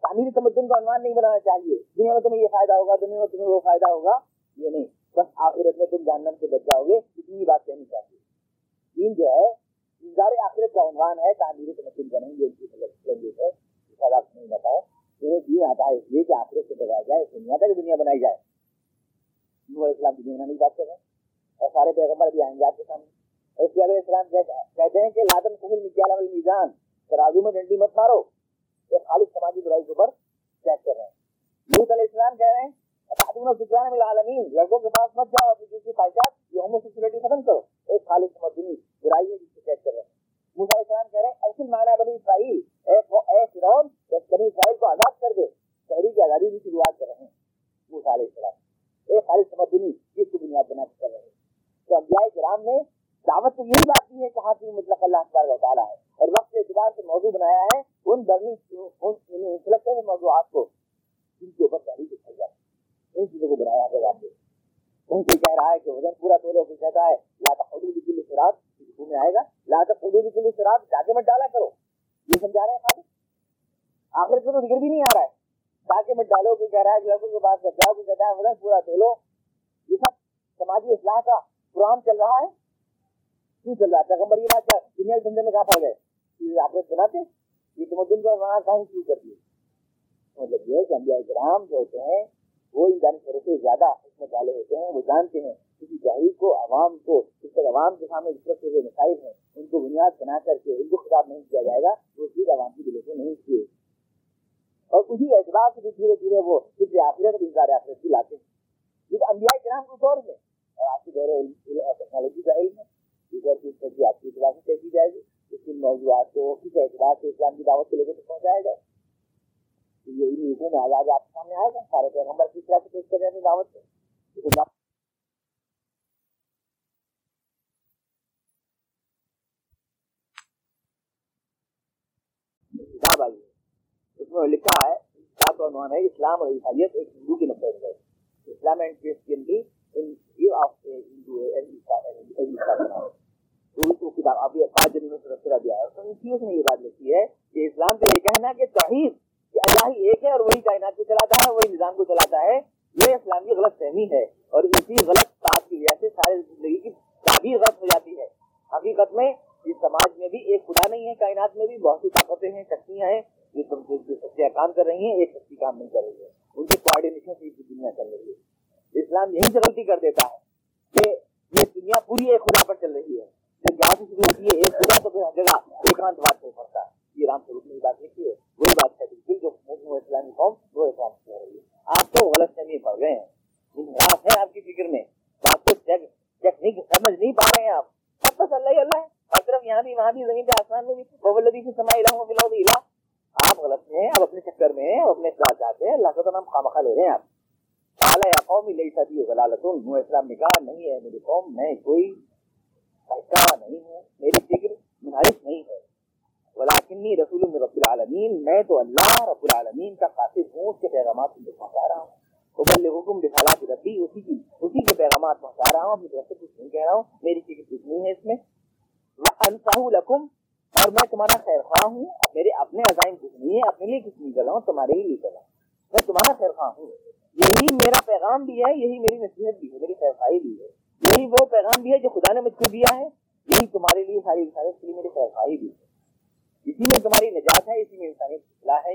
تعمیری تمدن کا عنوان نہیں بنانا چاہیے۔ دنیا میں تمہیں یہ فائدہ ہوگا، دنیا میں تمہیں وہ فائدہ ہوگا۔ یہ نہیں۔ بس آخرت میں تم جہنم سے بچ جاؤ گے۔ اتنی بات کہنی چاہیے۔ دین جو ہے انتظار آخرت کا عنوان ہے، تعمیری تمدن کا نہیں یہ لینگویج ہے اس آپ نہیں بتاؤ ہے دین آتا ہے اس لیے کہ آخرت سے بچایا جائے، اس دنیا تک دنیا بنائی جائے۔ نور اسلام کی دنیا نہیں بات کر رہے ہیں۔ اور سارے پیغمبر بھی آئیں گے آپ کے سامنے۔ اور اس کے علیہ السلام کہتے ہیں کہ لادن قبل مکیال عمل میزان۔ ترازو میں ڈنڈی مت مارو۔ یہ خالص سماجی برائی کے اوپر چیک کر رہے ہیں۔ یوت علیہ السلام کہہ رہے ہیں سکران العالمین، لڑکوں کے پاس مت جاؤ، اپنی جنسی خواہشات یہ ہومو سیکورٹی ختم کرو۔ ایک خالص تمدنی برائی ہے جس کو چیک کر رہے ہیں۔ موسیٰ علیہ السلام کہہ رہے ہیں اصل معنی بنی اسرائیل، اے فرعون بنی اسرائیل کو آزاد کر دے۔ شہری کی آزادی کی شروعات کر رہے ہیں۔ موسیٰ علیہ السلام، ایک خالص تمدنی جس کو بنیاد بنا کر رہے ہیں۔ تو انبیاء کرام نے دعوت تو یہی بات کی ہے کہ حاکم مطلق اللہ تبارک و تعالیٰ ہے۔ اور وقت کے اعتبار سے موضوع بنایا ہے ان برنی انٹلیکچوئل یعنی موضوعات کو جن کے اوپر تحریک اٹھائی جاتی ان چیزوں کو بنایا گیا آپ کہیں کوئی کہہ رہا ہے کہ وزن پورا تو کوئی کہتا ہے، لا تقدو کل سراب میں آئے گا۔ لا تقدو کل سراب ڈاکے مت ڈالا کرو۔ یہ سمجھا رہے ہیں خالی آخر کو تو ذکر بھی نہیں آ رہا ہے۔ ڈاکے مت ڈالو، کوئی کہہ رہا ہے لڑکوں کے پاس جاؤ کوئی کہتا ہے وزن پورا تو یہ سب سماجی اصلاح کا قرآن چل رہا ہے۔ کیوں چل رہا پیغمبر یہ بات دنیا کے دھندے میں کہاں پڑ گئے آخرت بناتے یہ تمدن کا بنا کہیں شروع کر دیے مطلب یہ ہے کہ انبیاء کرام جو ہوتے ہیں وہ انسانی شروع سے زیادہ حکمت والے ہوتے ہیں وہ جانتے ہیں کسی تحریک کو عوام کو جس تک عوام کے سامنے جس طرح سے مسائل ہیں ان کو بنیاد بنا کر کے ان کو خطاب نہیں کیا جائے گا وہ چیز عوام کی دلوں سے نہیں کیے اور اسی اعتبار سے بھی دھیرے دھیرے وہ فکر آخرت انکار آخرت بھی لاتے ہیں یہ تو انبیاء کرام کے دور میں اور آپ کے دور علم اور ٹیکنالوجی کا علم ہے کی سبزی آپ کی اعتبار سے طے کی جائے گی، اس کی موضوعات کو کس اعتبار سے اسلام کی دعوت کے لوگوں تک پہنچایا جائے یہ حکم ہے آج آپ کے سامنے آئے گا۔ سارے پیغمبر کس طرح سے پیش کر رہے ہیں دعوت کو؟ ہاں کتاب آئی ہے اس میں لکھا ہے کتاب کا عنوان ہے، اسلام اور عیسائیت ایک ہندو کی نقطۂ نظر Islam and Christianity in view of Hindu کتاب ابھی پانچ دن میں تبصرہ دیا ہے تو اس نے یہ بات لکھی ہے کہ اسلام کا یہ کہنا کہ توحید کہ اللہ ہی ایک ہے اور وہی کائنات کو چلاتا ہے وہی نظام کو چلاتا ہے، یہ اسلام کی غلط فہمی ہے اور اسی غلط بات کی وجہ سے سارے زندگی کی تعبیر غلط ہو جاتی ہے۔ حقیقت میں اس سماج میں بھی ایک خدا نہیں ہے، کائنات میں بھی بہت سی طاقتیں ہیں، شکتیاں ہیں جو سچیاں کام کر رہی ہیں، ایک شکتی کام نہیں کر رہی ہے ان کی کوآڈینیشن سے دنیا چل رہی ہے۔ اسلام یہی سے غلطی کر دیتا ہے کہ یہ دنیا پوری ایک خدا پر چل رہی ہے۔ ہوتی ہے جی ایک تو جگہ ایکانت بات نہیں پڑتا ہے۔ یہ رام سوروپ نے بات لکھی ہے۔ وہی بات ہے بالکل جو اسلامی قوم وہ اسلام رہی ہے۔ آپ تو غلط فہمی پڑ گئے ہیں۔ انحراف ہے آپ کی فکر میں۔ بات کو چیک چیک نہیں سمجھ نہیں پا رہے ہیں آپ۔ بس اللہ ہی اللہ ہے۔ ہر طرف یہاں بھی وہاں بھی زمین پہ آسمان میں بھی۔ بولدی سما الہ الہ آپ غلط ہیں، آپ اپنے چکر میں ہیں، اپنے چاہتے ہیں۔ اللہ کا نام لے رہے ہیں آپ۔ اعلیٰ لئی اسلام نے کہا نہیں ہے میری قوم، میں کوئی نہیں ہوں میری فکر منحرف نہیں ہے۔ ولاکنی رسول میں رب العالمین، میں تو اللہ رب العالمین کا قاصد ہوں، اس کے پیغامات کو پہنچا رہا ہوں۔ ابل حکم رسالات ربی، اسی کی، اسی کے پیغامات پہنچا رہا ہوں۔ اپنی طرف سے کچھ نہیں کہہ رہا ہوں، میری فکر کچھ نہیں ہے اس میں۔ انصاح لکم، اور میں تمہارا خیر خواہ ہوں میرے اپنے عزائم کچھ نہیں ہے اپنے لیے کچھ نہیں کر رہا ہوں، تمہارے ہی لیے کر رہا ہوں۔ میں تمہارا خیر خواہ ہوں۔ یہی میرا پیغام بھی ہے، یہی میری نصیحت بھی ہے، میری خیر خواہی بھی ہے۔ یہی وہ پیغام بھی ہے جو خدا نے مجھ کو دیا ہے، یہی تمہارے لیے ساری رسالت کے لیے میری خیر خواہی بھی اسی میں تمہاری نجات ہے، اسی میں انسانی اصلاح ہے،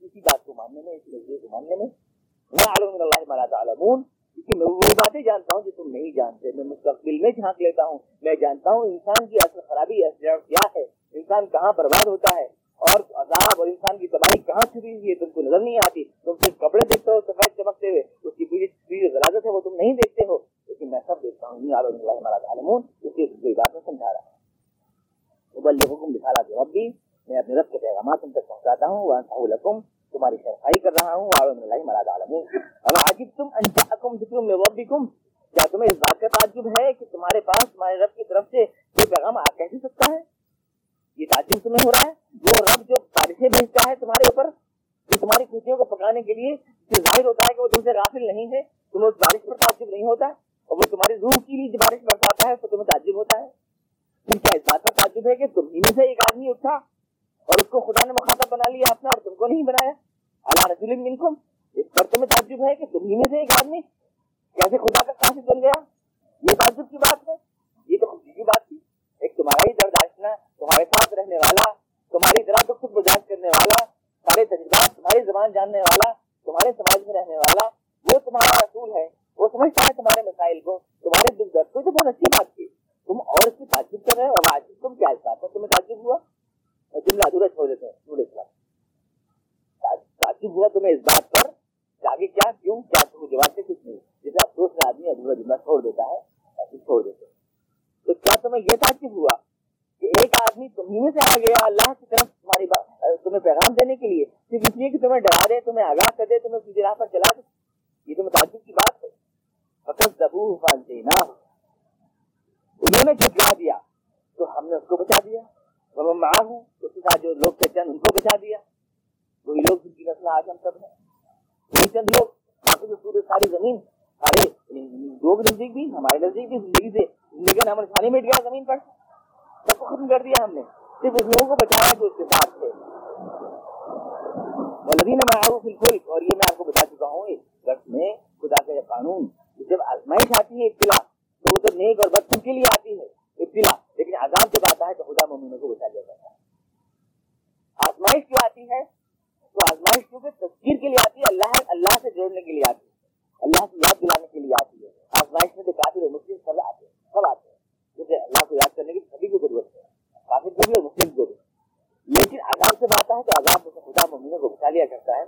اسی بات کو ماننے میں، اسی نظریے کو ماننے میں۔ میں عالم اللہ مالا تعلمون۔ کیونکہ میں وہ باتیں جانتا ہوں جو تم نہیں جانتے۔ میں مستقبل میں جھانک لیتا ہوں۔ میں جانتا ہوں انسان کی اصل خرابی، اصل کیا ہے۔ انسان کہاں برباد ہوتا ہے؟ اور عذاب اور انسان کی تباہی کہاں چھپی ہوئی ہے؟ تم کو نظر نہیں آتی۔ تم صرف کپڑے دیکھتے ہو، سفید چمکتے ہوئے، اس کی پوری غلازت ہے، وہ تم نہیں دیکھتے ہو۔ لیکن میں سب دیکھتا ہوں عالم اللہ مالا تعلمون اس کی بات میں سمجھا رہا ہوں ابل حکم دکھا رہا رب بھی میں اپنے رب کے پیغامات ان تک پہنچاتا ہوں وہ لکم، تمہاری خیرخائی کر رہا ہوں عالم اللہ مراد عالم اب عجب تم انجاکم ذکر میں ربکم؟ کیا تمہیں اس بات کا تعجب ہے کہ تمہارے پاس، تمہارے رب کی طرف سے یہ پیغام آ کیسے سکتا ہے؟ یہ تعجب تمہیں ہو رہا ہے؟ وہ رب جو بارشیں بھیجتا ہے تمہارے اوپر، جو تمہاری خوشیوں کو پکانے کے لیے ظاہر ہوتا ہے کہ وہ تم سے غافل نہیں ہے، تمہیں اس بارش پر تعجب نہیں ہوتا؟ ہے اور وہ تمہاری روح کی لیے بارش برساتا ہے، تو تمہیں تعجب ہوتا ہے۔ تم کیا اس بات پر تعجب ہے کہ تم ہی میں سے ایک آدمی اٹھا اور اس کو خدا نے مخاطب بنا لیا اپنا اور تم کو نہیں بنایا؟ اللہ رسول منکم۔ اس پر تمہیں تعجب ہے کہ تم ہی میں سے ایک آدمی کیسے خدا کا قاصد بن گیا؟ یہ تعجب کی بات ہے؟ یہ تو خوشی کی بات تھی۔ ایک تمہارا ہی درد آشنا، تمہارے ساتھ رہنے والا، تمہاری طرح دکھ سکھ برداشت کرنے والا سارے تجربات، تمہاری زبان جاننے والا، تمہارے سماج میں رہنے والا، وہ تمہارا رسول ہے۔ وہ سمجھتا ہے تمہارے مسائل کو، تمہارے دکھ درد کو تو بہت اچھی بات تھی تم اور اس کی تعجب کر رہے ہو اور آج تم کیا اس بات ہے تمہیں تعجب ہوا؟ اور جملہ ادھورا چھوڑ دیتے ہیں نور اسلام تعجب ہوا تمہیں اس بات پر آگے کیا، کیوں، کیا تم جواب سے کچھ نہیں جیسے افسوس میں آدمی ادھورا جملہ چھوڑ دیتا ہے ایسے چھوڑ دیتے تو کیا تمہیں یہ تعجب ہوا کہ ایک آدمی تمہیں میں سے آ گیا اللہ کی طرف تمہاری بات تمہیں پیغام دینے کے لیے صرف اس لیے کہ تمہیں ڈرا دے، تمہیں آگاہ کر دے، تمہیں سیدھی راہ پر چلا دے؟ یہ تمہیں تعجب کی بات ہے۔ فقط دبو دینا انہوں نے جھٹلا دیا، تو ہم نے اس کو بچا دیا۔ وہ ماں ہوں اس کے ساتھ جو لوگ کہتے ہیں ان کو بچا دیا۔ وہی لوگ جن کی نسل آج ہم سب ہیں۔ وہی چند لوگ باقی جو پورے ساری زمین، سارے یعنی لوگ نزدیک بھی، ہمارے نزدیک بھی، زندگی سے، زندگی کا نام خانی مٹ گیا زمین پر۔ سب کو ختم کر دیا ہم نے۔ صرف اس لوگوں کو بچایا جو اس کے ساتھ تھے۔ ولدین معروف الفلک اور یہ میں آپ کو بتا چکا ہوں، اس درس میں خدا کا یہ قانون جب اطلاع آتی ہے ابتلا تو وہ تو نیک اور بد کے لیے آتی ہے ابتلا لیکن عذاب جب آتا ہے تو خدا مومنوں کو بچا لیا جاتا ہے آزمائش کیوں آتی ہے تو آزمائش کیونکہ تصویر کے لیے آتی ہے اللہ اللہ سے جوڑنے کے لیے آتی ہے اللہ سے یاد دلانے کے لیے آتی ہے آزمائش میں تو کافی مسلم سب آتے ہیں سب آتے ہیں کیونکہ اللہ کو یاد کرنے کی سبھی کو ضرورت ہے کافی کو بھی اور مسلم کو بھی لیکن عذاب جب آتا ہے تو عذاب میں خدا مومنوں کو بچا لیا کرتا ہے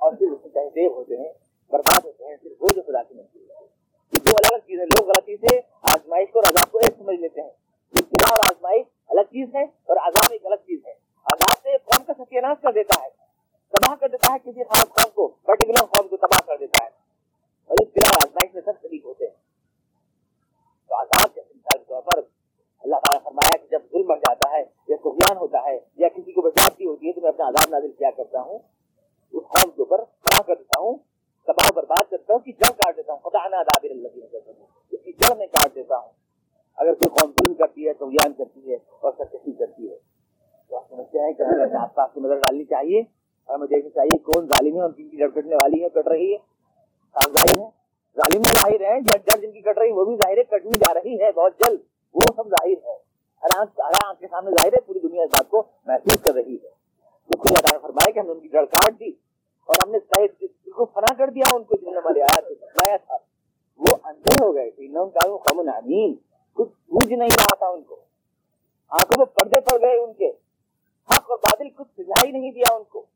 اور پھر اس میں تہذیب ہوتے ہیں برباد ہوتے ہیں صرف وہ جو خدا کی منظور ہے یہ دو الگ الگ چیز ہے لوگ غلطی سے آزمائش کو اور عذاب کو ایک سمجھ لیتے ہیں ابتدا اور آزمائش الگ چیز ہے اور عذاب ایک الگ چیز ہے عذاب سے قوم کا ستیہ ناش کر دیتا ہے تباہ کر دیتا ہے کسی خاص قوم کو پرٹیکولر قوم کو تباہ کر دیتا ہے اور ابتدا اور آزمائش میں سب شریک ہوتے ہیں تو عذاب کے مثال کے طور پر اللہ تعالیٰ فرمایا کہ جب ظلم بڑھ جاتا ہے یا کفیان ہوتا ہے یا کسی کو برساتی ہوتی ہے تو میں اپنا عذاب نازل کیا کرتا ہوں اس قوم کے اوپر فراہ کر دیتا ہوں تباہ برباد کرتا ہوں کہ جڑ کاٹ دیتا ہوں خدا نا دابر اللہ اس کی جڑ میں کاٹ دیتا ہوں اگر کوئی قوم ظلم کرتی ہے تو ویان کرتی ہے اور سرکشی کرتی ہے تو آپ سمجھتے ہیں کہ ہمیں آس پاس کی نظر ڈالنی چاہیے اور ہمیں دیکھنا چاہیے کون ظالم ہے اور جن کی جڑ کٹنے والی ہے کٹ رہی ہے صاف ظاہر ہے ظالم میں ظاہر ہے جڑ جڑ جن کی کٹ رہی ہے وہ بھی ظاہر ہے کٹنی جا رہی ہے بہت جلد وہ سب ظاہر ہے ہر آنکھ ہر آنکھ کے سامنے ظاہر ہے پوری دنیا اس بات کو محسوس کر رہی ہے تو خدا تعالیٰ فرمایا کہ ہم نے ان کی جڑ کاٹ دی اور ہم نے کو فنا کر دیا ان کو جنہوں نے ہمارے آیا سنایا تھا وہ ہو گئے تھے۔ ان کا قوم امین کچھ بوجھ نہیں رہا تھا ان کو۔ آنکھوں میں پردے پڑ گئے ان کے۔ حق اور بادل کچھ سجائی نہیں دیا ان کو۔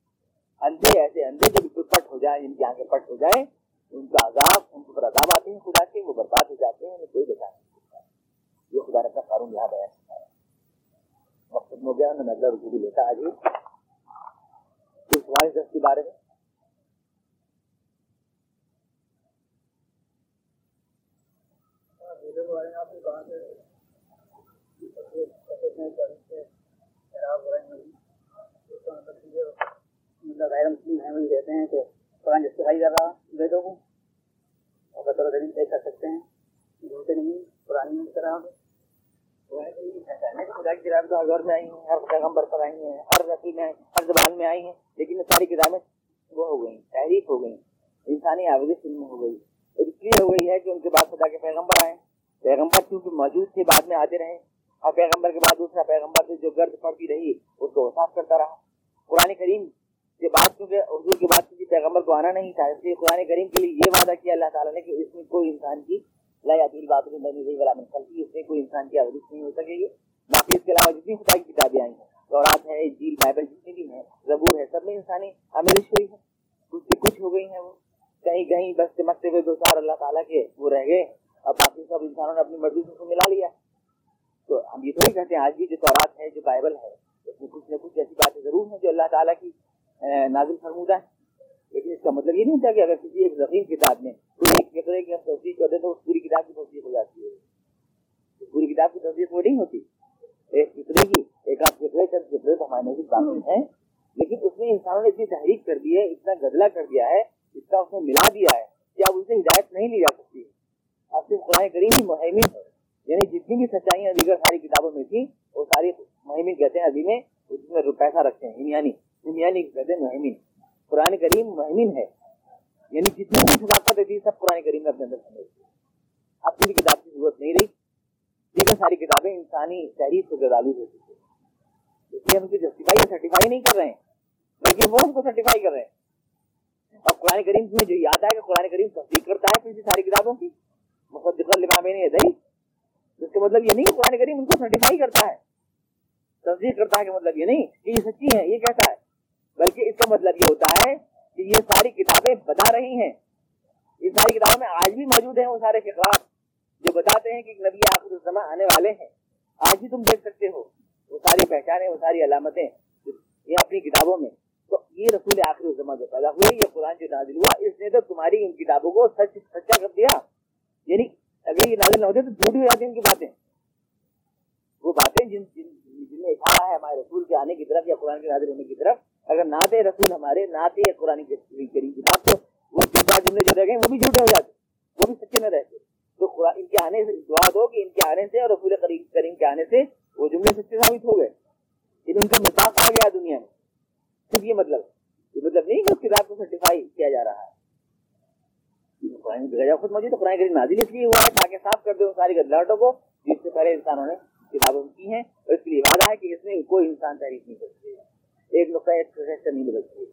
اندھے ایسے اندھے جو بالکل پٹ ہو جائیں، جن کی آنکھیں پٹ ہو جائیں، ان کا عذاب، ان کے اوپر عذاب آتے ہیں خدا کے، وہ برباد ہو جاتے ہیں، انہیں کوئی بچا نہیں سکتا۔ یہ خدا نے اپنا قانون یہاں بیان کیا ہے۔ مقصد ہو گیا میں نظر رکو بھی لیتا آج ہی۔ کچھ سوال دس کے بارے میں؟ مطلب غیر مسلم ہیں وہی کہتے ہیں کہ قرآن جسٹیفائی کر رہا کو اور بطور دلیل طے کر سکتے ہیں جھوٹے نہیں، قرآن میں خدا کی کتابیں ہر دور میں آئی ہیں، ہر پیغمبر پر آئی ہیں، ہر نسل میں، ہر زبان میں آئی ہیں، لیکن یہ ساری کتابیں وہ ہو گئی تحریف ہو گئی انسانی آوازیں فلم ہو گئی۔ اس لیے ہو گئی ہے کہ ان کے بعد خدا کے پیغمبر آئے پیغمبر چونکہ موجود تھے، بعد میں آتے رہے اور پیغمبر کے بعد دوسرا پیغمبر سے جو گرد پڑتی رہی، اس کو صاف کرتا رہا۔ قرآن کریم کے بعد چونکہ اردو کے بعد کسی پیغمبر کو آنا نہیں تھا، اس لیے قرآن کریم کے لیے یہ وعدہ کیا اللہ تعالیٰ نے کہ اس میں کوئی انسان کی لایا بات میں نہیں والا میں کل اس میں کوئی انسان کی آوازش نہیں ہو سکے گی۔ باقی اس کے علاوہ جتنی خدا کی کتابیں آئی ہیں غورات ہے جیل بائبل جتنی بھی ہیں، زبور ہے، سب میں انسانی آمیش ہوئی ہے کچھ سے کچھ ہو گئی ہیں وہ۔ کہیں کہیں بس چمکتے ہوئے دو چار اللہ تعالیٰ کے وہ رہ گئے، اور باقی سب انسانوں نے اپنی مرضی سے ملا لیا۔ ہے تو ہم یہ تھوڑی کہتے ہیں، آج بھی جو تورات ہے، جو بائبل ہے، اس میں کچھ نہ کچھ ایسی باتیں ضرور ہیں جو اللہ تعالیٰ کی نازل فرمودہ ہے لیکن اس کا مطلب یہ نہیں ہوتا کہ اگر کسی ایک ذخیر کتاب میں کوئی ایک فکرے کی ہم تصدیق کر دیں تو اس پوری کتاب کی تصدیق ہو جاتی ہے۔ پوری کتاب کی تصدیق وہ نہیں ہوتی۔ ایک فکرے کی، ایک آدھ فکرے چند فکرے تو ہمارے نزدیک باقی ہیں۔ لیکن اس میں انسانوں نے اتنی تحریک کر دی ہے، اتنا گدلا کر دیا ہے، اس کا اس نے ملا دیا ہے کہ اب اسے ہدایت نہیں لی جا سکتی۔ اب صرف قرآن کریم ہی مہمن ہے۔ یعنی جتنی بھی سچائیاں دیگر ساری کتابوں میں تھیں، وہ ساری مہمن کہتے ہیں ابھی میں، اس میں پیسہ رکھتے ہیں یعنی یعنی کہتے ہیں مہمن قرآن کریم مہمن ہے۔ یعنی جتنی بھی صداقت تھی سب قرآن کریم میں اپنے اندر سمجھ اب کسی کتاب کی ضرورت نہیں رہی۔ لیکن ساری کتابیں انسانی تحریر سے گزالو ہو چکی ہے اس لیے ہم کو جسٹیفائی یا سرٹیفائی نہیں کر رہے ہیں، بلکہ وہ ہم کو سرٹیفائی کر رہے ہیں۔ اور قرآن کریم میں جو یاد ہے کہ قرآن کریم تصدیق کرتا ہے کسی ساری کتابوں کی؟ مصدق لمام نے دہی جس کا مطلب یہ نہیں کہ قرآن کریم ان کو سرٹیفائی کرتا ہے تصدیق کرتا ہے کہ مطلب یہ نہیں کہ یہ سچی ہے، یہ کہتا ہے؟ بلکہ اس کا مطلب یہ ہوتا ہے کہ یہ ساری کتابیں بتا رہی ہیں۔ یہ ساری کتابوں میں آج بھی موجود ہیں، وہ سارے فقرات جو بتاتے ہیں کہ نبی آخر الزما آنے والے ہیں۔ آج بھی تم دیکھ سکتے ہو، وہ ساری پہچانیں، وہ ساری علامتیں یہ اپنی کتابوں میں۔ تو یہ رسول آخر الزما جو پیدا ہوئے، یہ قرآن جو نازل ہوا، اس نے تو تمہاری ان کتابوں کو سچ، سچا کر دیا۔ یعنی اگر یہ نازل نہ ہوتے تو جھوٹ ہو جاتی ان کی باتیں۔ وہ باتیں جن جن جن نے اشارہ ہے ہمارے رسول کے آنے کی طرف یا قرآن کے نازل ہونے کی طرف، اگر نہ دے رسول ہمارے نہ دے قرآن کریم کتاب تو وہ جو بات جملے جو رہ گئے، وہ بھی جھوٹے ہو جاتے وہ بھی سچے نہ رہتے تو قرآن ان کے آنے سے دعا دو کہ ان کے آنے سے اور رسول کریم کے آنے سے وہ جملے سچے ثابت ہو گئے۔ لیکن ان کا مساق آ گیا دنیا میں۔ صرف یہ مطلب یہ مطلب نہیں کہ اس کتاب کو سرٹیفائی کیا جا رہا ہے۔ خود موجود تو قرآن کریم نازل اس لیے ہوا ہے، تاکہ صاف کر دے ان ساری گدلاٹوں کو، جس سے پہلے انسانوں نے کتابیں کی ہیں، اور اس کے لیے وعدہ ہے کہ اس میں کوئی انسان تعریف نہیں کر سکے ایک نقطہ ایک نہیں بدل سکے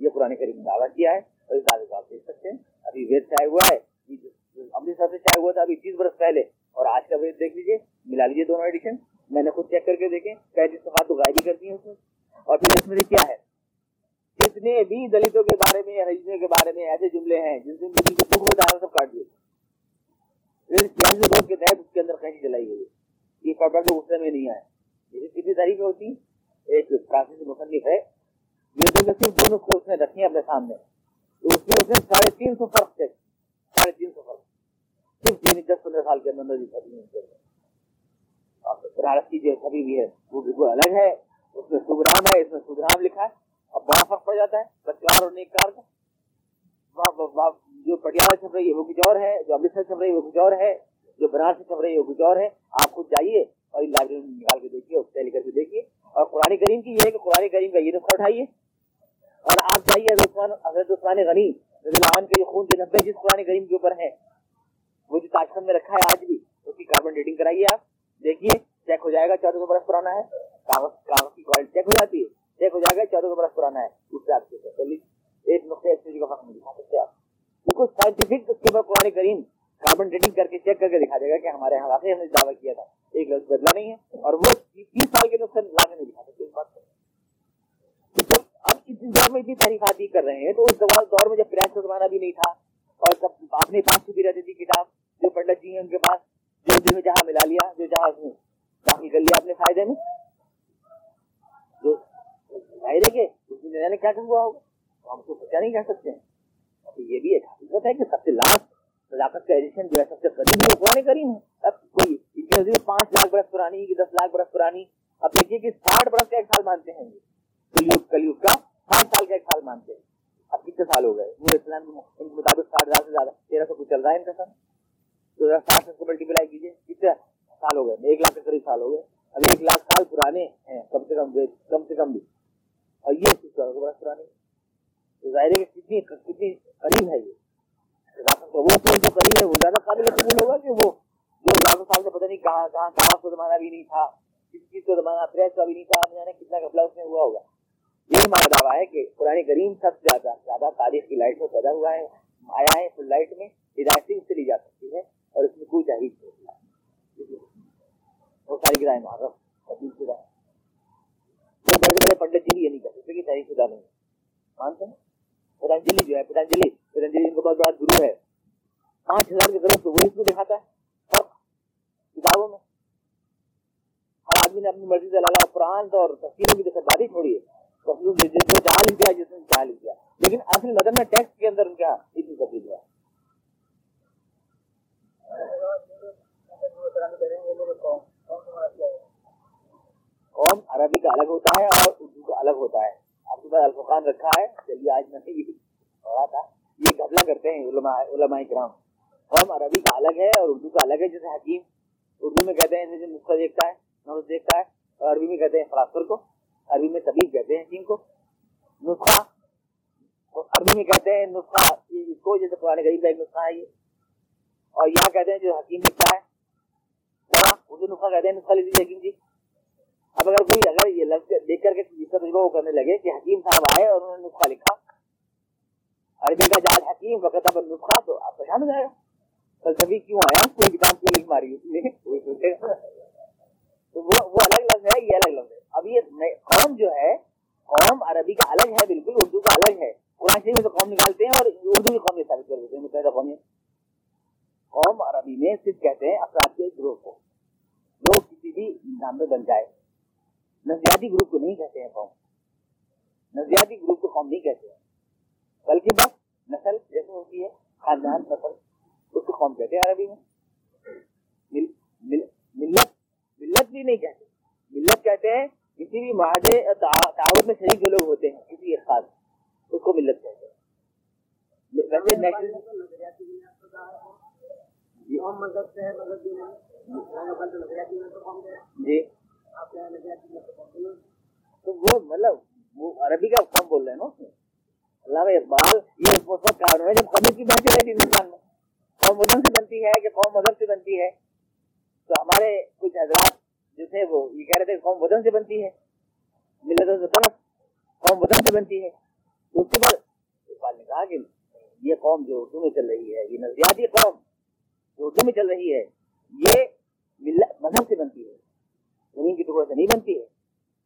یہ قرآن کریم نے دعویٰ کیا ہے، اور اس دعوے کو آپ دیکھ سکتے ہیں۔ ابھی وید چاہے ہوا ہے امرتسر سے چاہے ہوا تھا، ابھی تیس برس پہلے۔ اور آج کا وید دیکھ لیجیے ملا لیجیے دونوں ایڈیشن۔ میں نے خود چیک کر کے دیکھیں پینتیس صفحات تو غائب ہی کرتی ہیں اس میں۔ اور پھر اس میں کیا ہے؟ جتنے بھی دلتوں کے بارے میں ہجنے کے بارے میں ایسے جملے ہیں جن سے مجھے کو دکھ میں سب کاٹ دیے۔ روڈ کے تحت اس کے اندر کہیں چلائی گئی۔ یہ پرپٹ غصے میں نہیں آئے۔ یہ کتنی تاریخیں ہوتی؟ ایک فرانسیسی مصنف ہے۔ یہ جو صرف دو نسخے اس نے رکھے اپنے سامنے۔ تو اس میں اس نے ساڑھے تین سو فرق تھے۔ ساڑھے تین سو فرق۔ صرف تین دس پندرہ سال کے اندر بنارس کی جو چھبی بھی ہے، وہ بالکل الگ ہے۔ اس میں سبرام ہے، اس میں سبرام لکھا ہے۔ اب بڑا فرق پڑ جاتا ہے بچار اور نیک کار کا۔ جو پٹیالہ چھپ رہی ہے وہ کچھ اور ہے، جو امرتسر چھپ رہی ہے وہ کچھ اور ہے، جو بنارس سے چھپ رہی ہے وہ کچھ اور ہے۔ آپ خود جائیے اور لائبریری میں نکال کے دیکھیے ٹیلی کر کے دیکھیے۔ اور قرآن کریم کی یہ ہے کہ قرآن کریم کا یہ نسخہ اٹھائیے۔ اور آپ جائیے حضرت عثمان غنی، رضی اللہ عنہ کے خون کے نبے جس قرآن کریم کے اوپر ہیں وہ جو تاشخن میں رکھا ہے آج بھی، اس کی کاربن ڈیٹنگ کرائیے آپ۔ دیکھیے چیک ہو جائے گا، چودہ سو برس پرانا ہے۔ کاغذ کاغذ کی کوالٹی چیک ہو جاتی ہے۔ چیک ہو جائے گا چودہ سو برس پرانا ہے، اس سے آپ کے ایک نقطۂ ایک کا فرق نہیں دکھا سکتے آپ۔ بالکل سائنٹیفک اس کے بعد قرآن کریم کاربن ڈیٹنگ کر کے چیک کر کے دکھا دے گا کہ ہمارے یہاں واقعی ہم نے دعویٰ کیا تھا۔ ایک لفظ بدلا نہیں ہے اور وہ تیس سال کے نقصان لانے نہیں دکھا سکتے۔ اس بات کو۔ اب اس دور میں اتنی تعریفات کر رہے ہیں تو اس دور میں جب پریس کا زمانہ بھی نہیں تھا اور سب اپنے پاس چھپی رہتی تھی کتاب، جو پنڈت جی ہیں ان کے پاس، جو جن جہاں ملا لیا، جو جہاں داخل کر لیا اپنے فائدے میں، جو ظاہر ہے کہ اس نے یعنی کیا ہوا ہوگا؟ ہم کو بچا نہیں کہہ سکتے؟ ہیں یہ بھی ایک حقیقت ہے کہ سب سے لاسٹ صداقت کا ایڈیشن جو ہے، سب سے قریب ہے قرآن کریم ہے۔ اب کوئی نظیر پانچ لاکھ برس پرانی کی دس لاکھ برس پرانی۔ اب دیکھیے کہ ساٹھ برس کا ایک سال مانتے ہیں۔ کلیوگ کلیوگ کا ساٹھ سال کا ایک سال مانتے ہیں۔ اب کتنے سال ہو گئے؟ نور اسلام ان کے مطابق ساٹھ ہزار سے زیادہ۔ تیرہ سو کچھ چل رہا ہے ان کا سر۔ دو ہزار ساٹھ سے ملٹی پلائی کیجیے۔ کتنے سال ہو گئے؟ ایک لاکھ کے قریب سال ہو گئے۔ اب ایک لاکھ سال پرانے ہیں، کم سے کم کم سے کم بھی۔ اور یہ برس پرانے ظاہر ہے کہ کتنی کتنی قریب ہے یہ۔ وہ جو قریب ہے، وہ زیادہ قابل قبول ہوگا کہ وہ جو ہزاروں سال سے پتہ نہیں کہاں کہاں کہاں کو زمانہ بھی نہیں تھا، کسی چیز کو زمانہ پریس کا بھی نہیں تھا جانے کتنا کپڑا اس میں ہوا ہوگا۔ یہ ہمارا دعویٰ ہے کہ قرآن کریم سب سے زیادہ زیادہ تاریخ کی لائٹ میں پیدا ہوا ہے، آیا ہے فل لائٹ میں ہدایت سے لی جا سکتی ہے اور اس میں کوئی تحریر نہیں وہ ساری کتابیں معرف بڑے بڑے پنڈت جی بھی یہ نہیں کر سکتے کہ تحریر شدہ نہیں مانتے ہیں؟ پتنجلی جو ہے پتنجلی پتنجلی ان کا بہت بڑا گرو ہے۔ پانچ ہزار کے طرف وہ اس کو دکھاتا ہے۔ فرق کتابوں میں۔ ہر آدمی نے اپنی مرضی سے اللہ قرآن اور تفصیلوں کی جیسے بات چھوڑی ہے۔ جو جہاں لکھ دیا جس نے جہاں لکھ دیا لیکن اصل مدن میں ٹیکسٹ کے اندر ان کا اتنی تبدیل ہوا ہے قوم عربی کا الگ ہوتا ہے اور اردو کا الگ ہوتا ہے۔ آپ کے پاس الفقان رکھا ہے۔ چلیے، آج میں پڑھا تھا۔ یہ گھبلا کرتے ہیں علماء علماء کرام۔ قوم عربی کا الگ ہے اور اردو کا الگ ہے، جیسے حکیم اردو میں کہتے ہیں، جیسے نسخہ دیکھتا ہے نمس دیکھتا ہے، اور عربی میں کہتے ہیں فلاسفر کو۔ عربی میں طبیب کہتے ہیں حکیم کو۔ نسخہ، عربی میں کہتے ہیں نسخہ اس کو، جیسے پرانے غریب کا ایک نسخہ ہے یہ۔ اور یہاں کہتے ہیں جو حکیم لکھتا ہے۔ ہاں، اردو نسخہ کہتے ہیں، نسخہ لکھ لیجیے حکیم جی۔ اب اگر کوئی اگر یہ لفظ دیکھ کر کے تجربہ وہ کرنے لگے کہ حکیم صاحب آئے اور انہوں نے نسخہ لکھا، عربی کا جال حکیم وقت اب نسخہ تو آپ پریشان ہو جائے گا۔ فلسفی کیوں آیا؟ کوئی کتاب کیوں لکھ ماری اس لیے کوئی سوچے گا۔ تو وہ وہ الگ لفظ ہے، یہ الگ لفظ ہے۔ اب یہ قوم جو ہے، قوم عربی کا الگ ہے، بالکل اردو کا الگ ہے۔ قرآن شریف میں تو قوم نکالتے ہیں اور اردو کی قوم ثابت کر دیتے ہیں، متحدہ قومی قوم عربی میں صرف کہتے ہیں افراد کے گروہ کو۔ جو کسی بھی نام میں بن جائے۔ نظریاتی گروپ کو نہیں کہتے ہیں قوم۔ نظریاتی گروپ کو قوم نہیں کہتے ہیں۔ بلکہ بس نسل جیسے ہوتی ہے خاندان نسل اس کو قوم کہتے ہیں عربی میں۔ ملت ملت بھی نہیں کہتے۔ ملت کہتے ہیں کسی بھی معاہدے تعاون میں شریک جو لوگ ہوتے ہیں کسی ایک خاص اس کو ملت کہتے ہیں۔ جی۔ تو وہ مطلب وہ عربی کا کم بول رہے ہیں نا اس اللہ اقبال، یہ اس وقت کارن ہے جب قبل کی بات چل رہی تھی ہندوستان میں۔ قوم وطن سے بنتی ہے کہ قوم مذہب سے بنتی ہے؟ تو ہمارے کچھ حضرات جو تھے وہ یہ کہہ رہے تھے قوم وطن سے بنتی ہے۔ ملت طرف قوم وطن سے بنتی ہے۔ تو اس کے بعد اقبال نے کہا کہ یہ قوم جو اردو میں چل رہی ہے، یہ نظریاتی قوم جو اردو میں چل رہی ہے، یہ مذہب سے بنتی ہے۔ زمین کی ٹکڑے سے نہیں بنتی ہے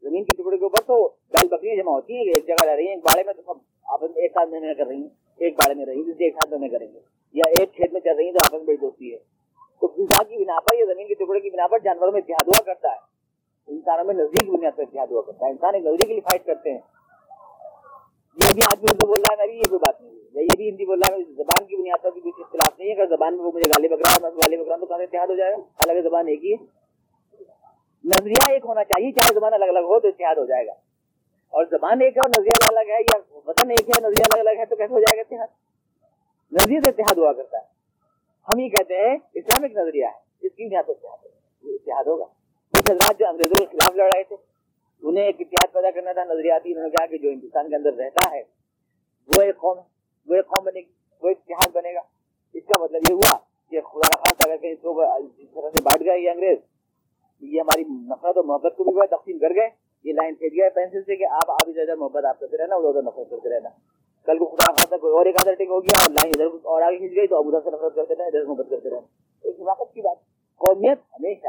زمین کے ٹکڑے کے اوپر تو بیل بکریاں جمع ہوتی ہیں، ایک جگہ رہ رہی ہیں، ایک باڑے میں تو سب آپس میں ایک ساتھ میں کر رہی ہیں، ایک باڑے میں رہی ہیں ایک ساتھ میں کریں گے۔ یا ایک کھیت میں چل رہی ہیں تو آپس میں بڑی دوستی ہے۔ تو انسان کی بنا پر یا زمین کے ٹکڑے کی بنا پر جانوروں میں اتحاد ہوا کرتا ہے۔ انسانوں میں نزدیک بنیاد پر اتحاد ہوا کرتا ہے۔ انسان ایک نزدیک کے لیے فائٹ کرتے ہیں۔ یہ بھی آدمی اردو بول رہا ہے، میں بھی یہ کوئی بات نہیں ہے۔ یہ بھی ہندی بول رہا ہے، زبان کی بنیاد پر بھی کچھ اختلاف نہیں ہے۔ اگر زبان میں وہ مجھے گالی بکرا میں گالی بکرا تو کہاں سے اتحاد ہو جائے گا؟ الگ زبان ایک ہی ہے۔ نظریہ ایک ہونا چاہیے، چاہے زبان الگ الگ ہو تو اتحاد ہو جائے گا۔ اور زبان ایک ہے اور نظریہ الگ الگ ہے، یا وطن ایک ہے نظریہ الگ الگ ہے تو کیسے ہو جائے گا اتحاد؟ نظریے سے اتحاد ہوا کرتا ہے۔ ہم یہ کہتے ہیں، اسلامک نظریہ ہے، اس کی بنیاد پر اتحاد ہوگا۔ کچھ حضرات جو انگریزوں کے خلاف لڑ رہے تھے، انہیں ایک اتحاد پیدا کرنا تھا، نظریاتی انہوں نے کہا کہ جو ہندوستان کے اندر رہتا ہے، وہ ایک قوم ہے، وہ ایک قوم بنے گی، وہ ایک اتحاد بنے گا۔ اس کا مطلب یہ ہوا کہ خدا نخواستہ اگر کہیں کو جس طرح سے بانٹ گئے یہ انگریز یہ ہماری نفرت اور محبت کو بھی تقسیم کر گئے۔ یہ لائن پھینچ گیا پینسل سے کہ آپ آپ ادھر محبت آپ کرتے رہنا، ادھر ادھر نفرت کرتے رہنا۔ کل کو خدا نخواستہ کوئی اور ایک آدھر ٹھیک ہو گیا اور لائن ادھر اور آگے کھینچ گئی تو اب ادھر سے نفرت کرتے رہے ادھر محبت کرتے رہنا۔ ایک حماقت کی بات، قومیت ہمیشہ،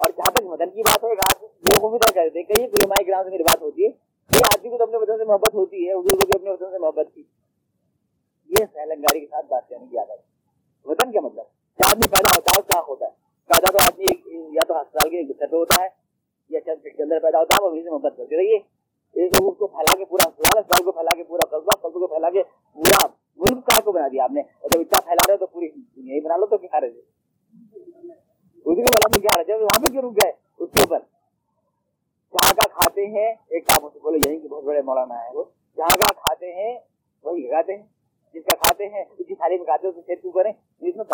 اور جہاں تک مدن کی بات ہے آپ لوگوں کو بھی طے کرتے کہیں کوئی ہمارے گراؤنڈ سے میری بات ہوتی ہے، کہ آدمی کو تو اپنے وطن سے محبت ہوتی ہے، اردو کو بھی اپنے وطن سے محبت کی۔ یہ سہلنگاری کے ساتھ بات کرنے کی عادت ہے۔ وطن کیا مطلب؟ کیا آدمی پیدا ہوتا ہے کہاں ہوتا ہے؟ پیدا تو آدمی یا تو ہسپتال کے گھر پہ ہوتا ہے، یا چند فٹ کے اندر پیدا ہوتا ہے، وہ وہیں سے محبت کرتے رہیے ایک لوگ کو پھیلا کے پورا ہسپتال اسپتال کو پھیلا کے پورا قصبہ، قصبے کو پھیلا کے پورا ملک کا کو بنا دیا آپ نے۔ اور جب اتنا پھیلا رہے تو پوری دنیا ہی بنا لو تو کیا رہے؟ اسی کو بلا تو کیا رہے؟ وہاں پہ کیوں رک گئے؟ اس کے اوپر۔ جہاں کا کھاتے ہیں، ایک کام سے بولے یہیں کہ بہت بڑے مولانا ہے وہ۔ جہاں کا کھاتے ہیں، وہی لگاتے ہیں۔ جس کا کھاتے ہیں اس کی تھالی میں کھاتے ہیں، اس سے کیوں کریں جس میں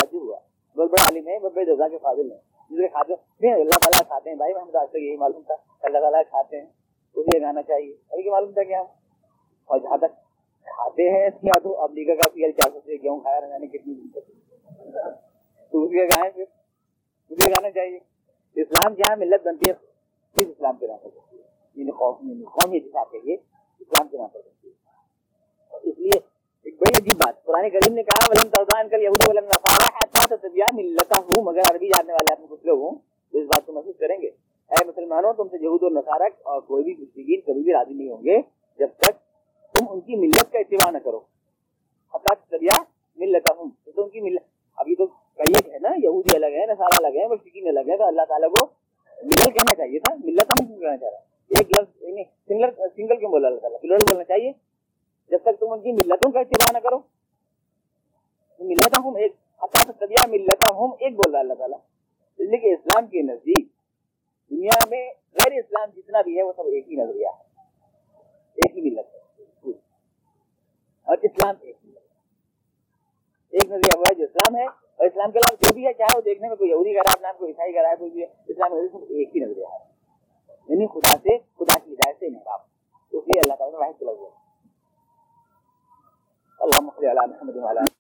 بہت بڑے عالم ہے، بہت بڑے جزا کے فاضل ہیں۔ جس کے کھاتے ہیں اللہ تعالیٰ کھاتے ہیں بھائی، ہم تو آج تک یہی معلوم تھا۔ اللہ تعالیٰ کھاتے ہیں اسے گانا چاہیے۔ ابھی کہ معلوم تھا کہ ہم اور جہاں تک کھاتے ہیں یا تو امریکہ کا پی ایل چار سو سے گیہوں کھایا رہنے یعنی کتنی دن تک۔ تو اس کے گائے پھر اسے گانا چاہیے۔ اسلام جہاں ملت بنتی ہے کس اسلام کے نام پر بنتی ہے۔ یعنی قومی حساب سے یہ اسلام کے نام پر بنتی ہے۔ اس لیے بڑی عجیب بات. قرآن کریم نے کہا، ولن ترضان کل یہود ولن نصارا. حتى تتبع ملتهم مگر عربی جاننے والے آپ میں کچھ لوگ ہوں تو اس بات کو محسوس کریں گے. اے مسلمانوں، تم سے یہود اور نصارا اور کوئی بھی مشرکین کبھی بھی راضی نہیں ہوں گے جب تک تم ان کی ملت کا اتباع نہ کرو. حتى تتبع ملتهم تو ان کی ملت ابھی تو کئی ہے نا، یہودی الگ ہے نصارا الگ ہے مشرکین الگ ہے تو اللہ تعالیٰ کو ملت کہنا چاہیے تھا ملت ہم کیوں کہنا چاہ رہا. ایک لفظ سنگل سنگل کیوں بولا اللہ تعالیٰ؟ پلورل بولنا چاہیے۔ جب تک تم ان کی ملتوں کا اتباع نہ کرو۔ ملتا ہوں ایک طبیعہ ملتا ہوں ایک بول رہا اللہ تعالیٰ۔ لیکن اسلام کے نزدیک دنیا میں غیر اسلام جتنا بھی ہے وہ سب ایک ہی نظریہ ہے۔ ایک ہی ملت ہے۔ اور اسلام ایک ملت ایک نظریہ ہوا ہے جو اسلام ہے اور اسلام کے علاوہ جو بھی ہے، چاہے وہ دیکھنے میں کوئی یہودی کرا اپنا کوئی عیسائی کرا ہے، کوئی بھی اسلام ایک ہی نظریہ ہے۔ یعنی خدا سے، خدا کی ہدایت سے انحراف اس لیے اللہ تعالیٰ نے واحد چلا ہوا۔ اللہ محمد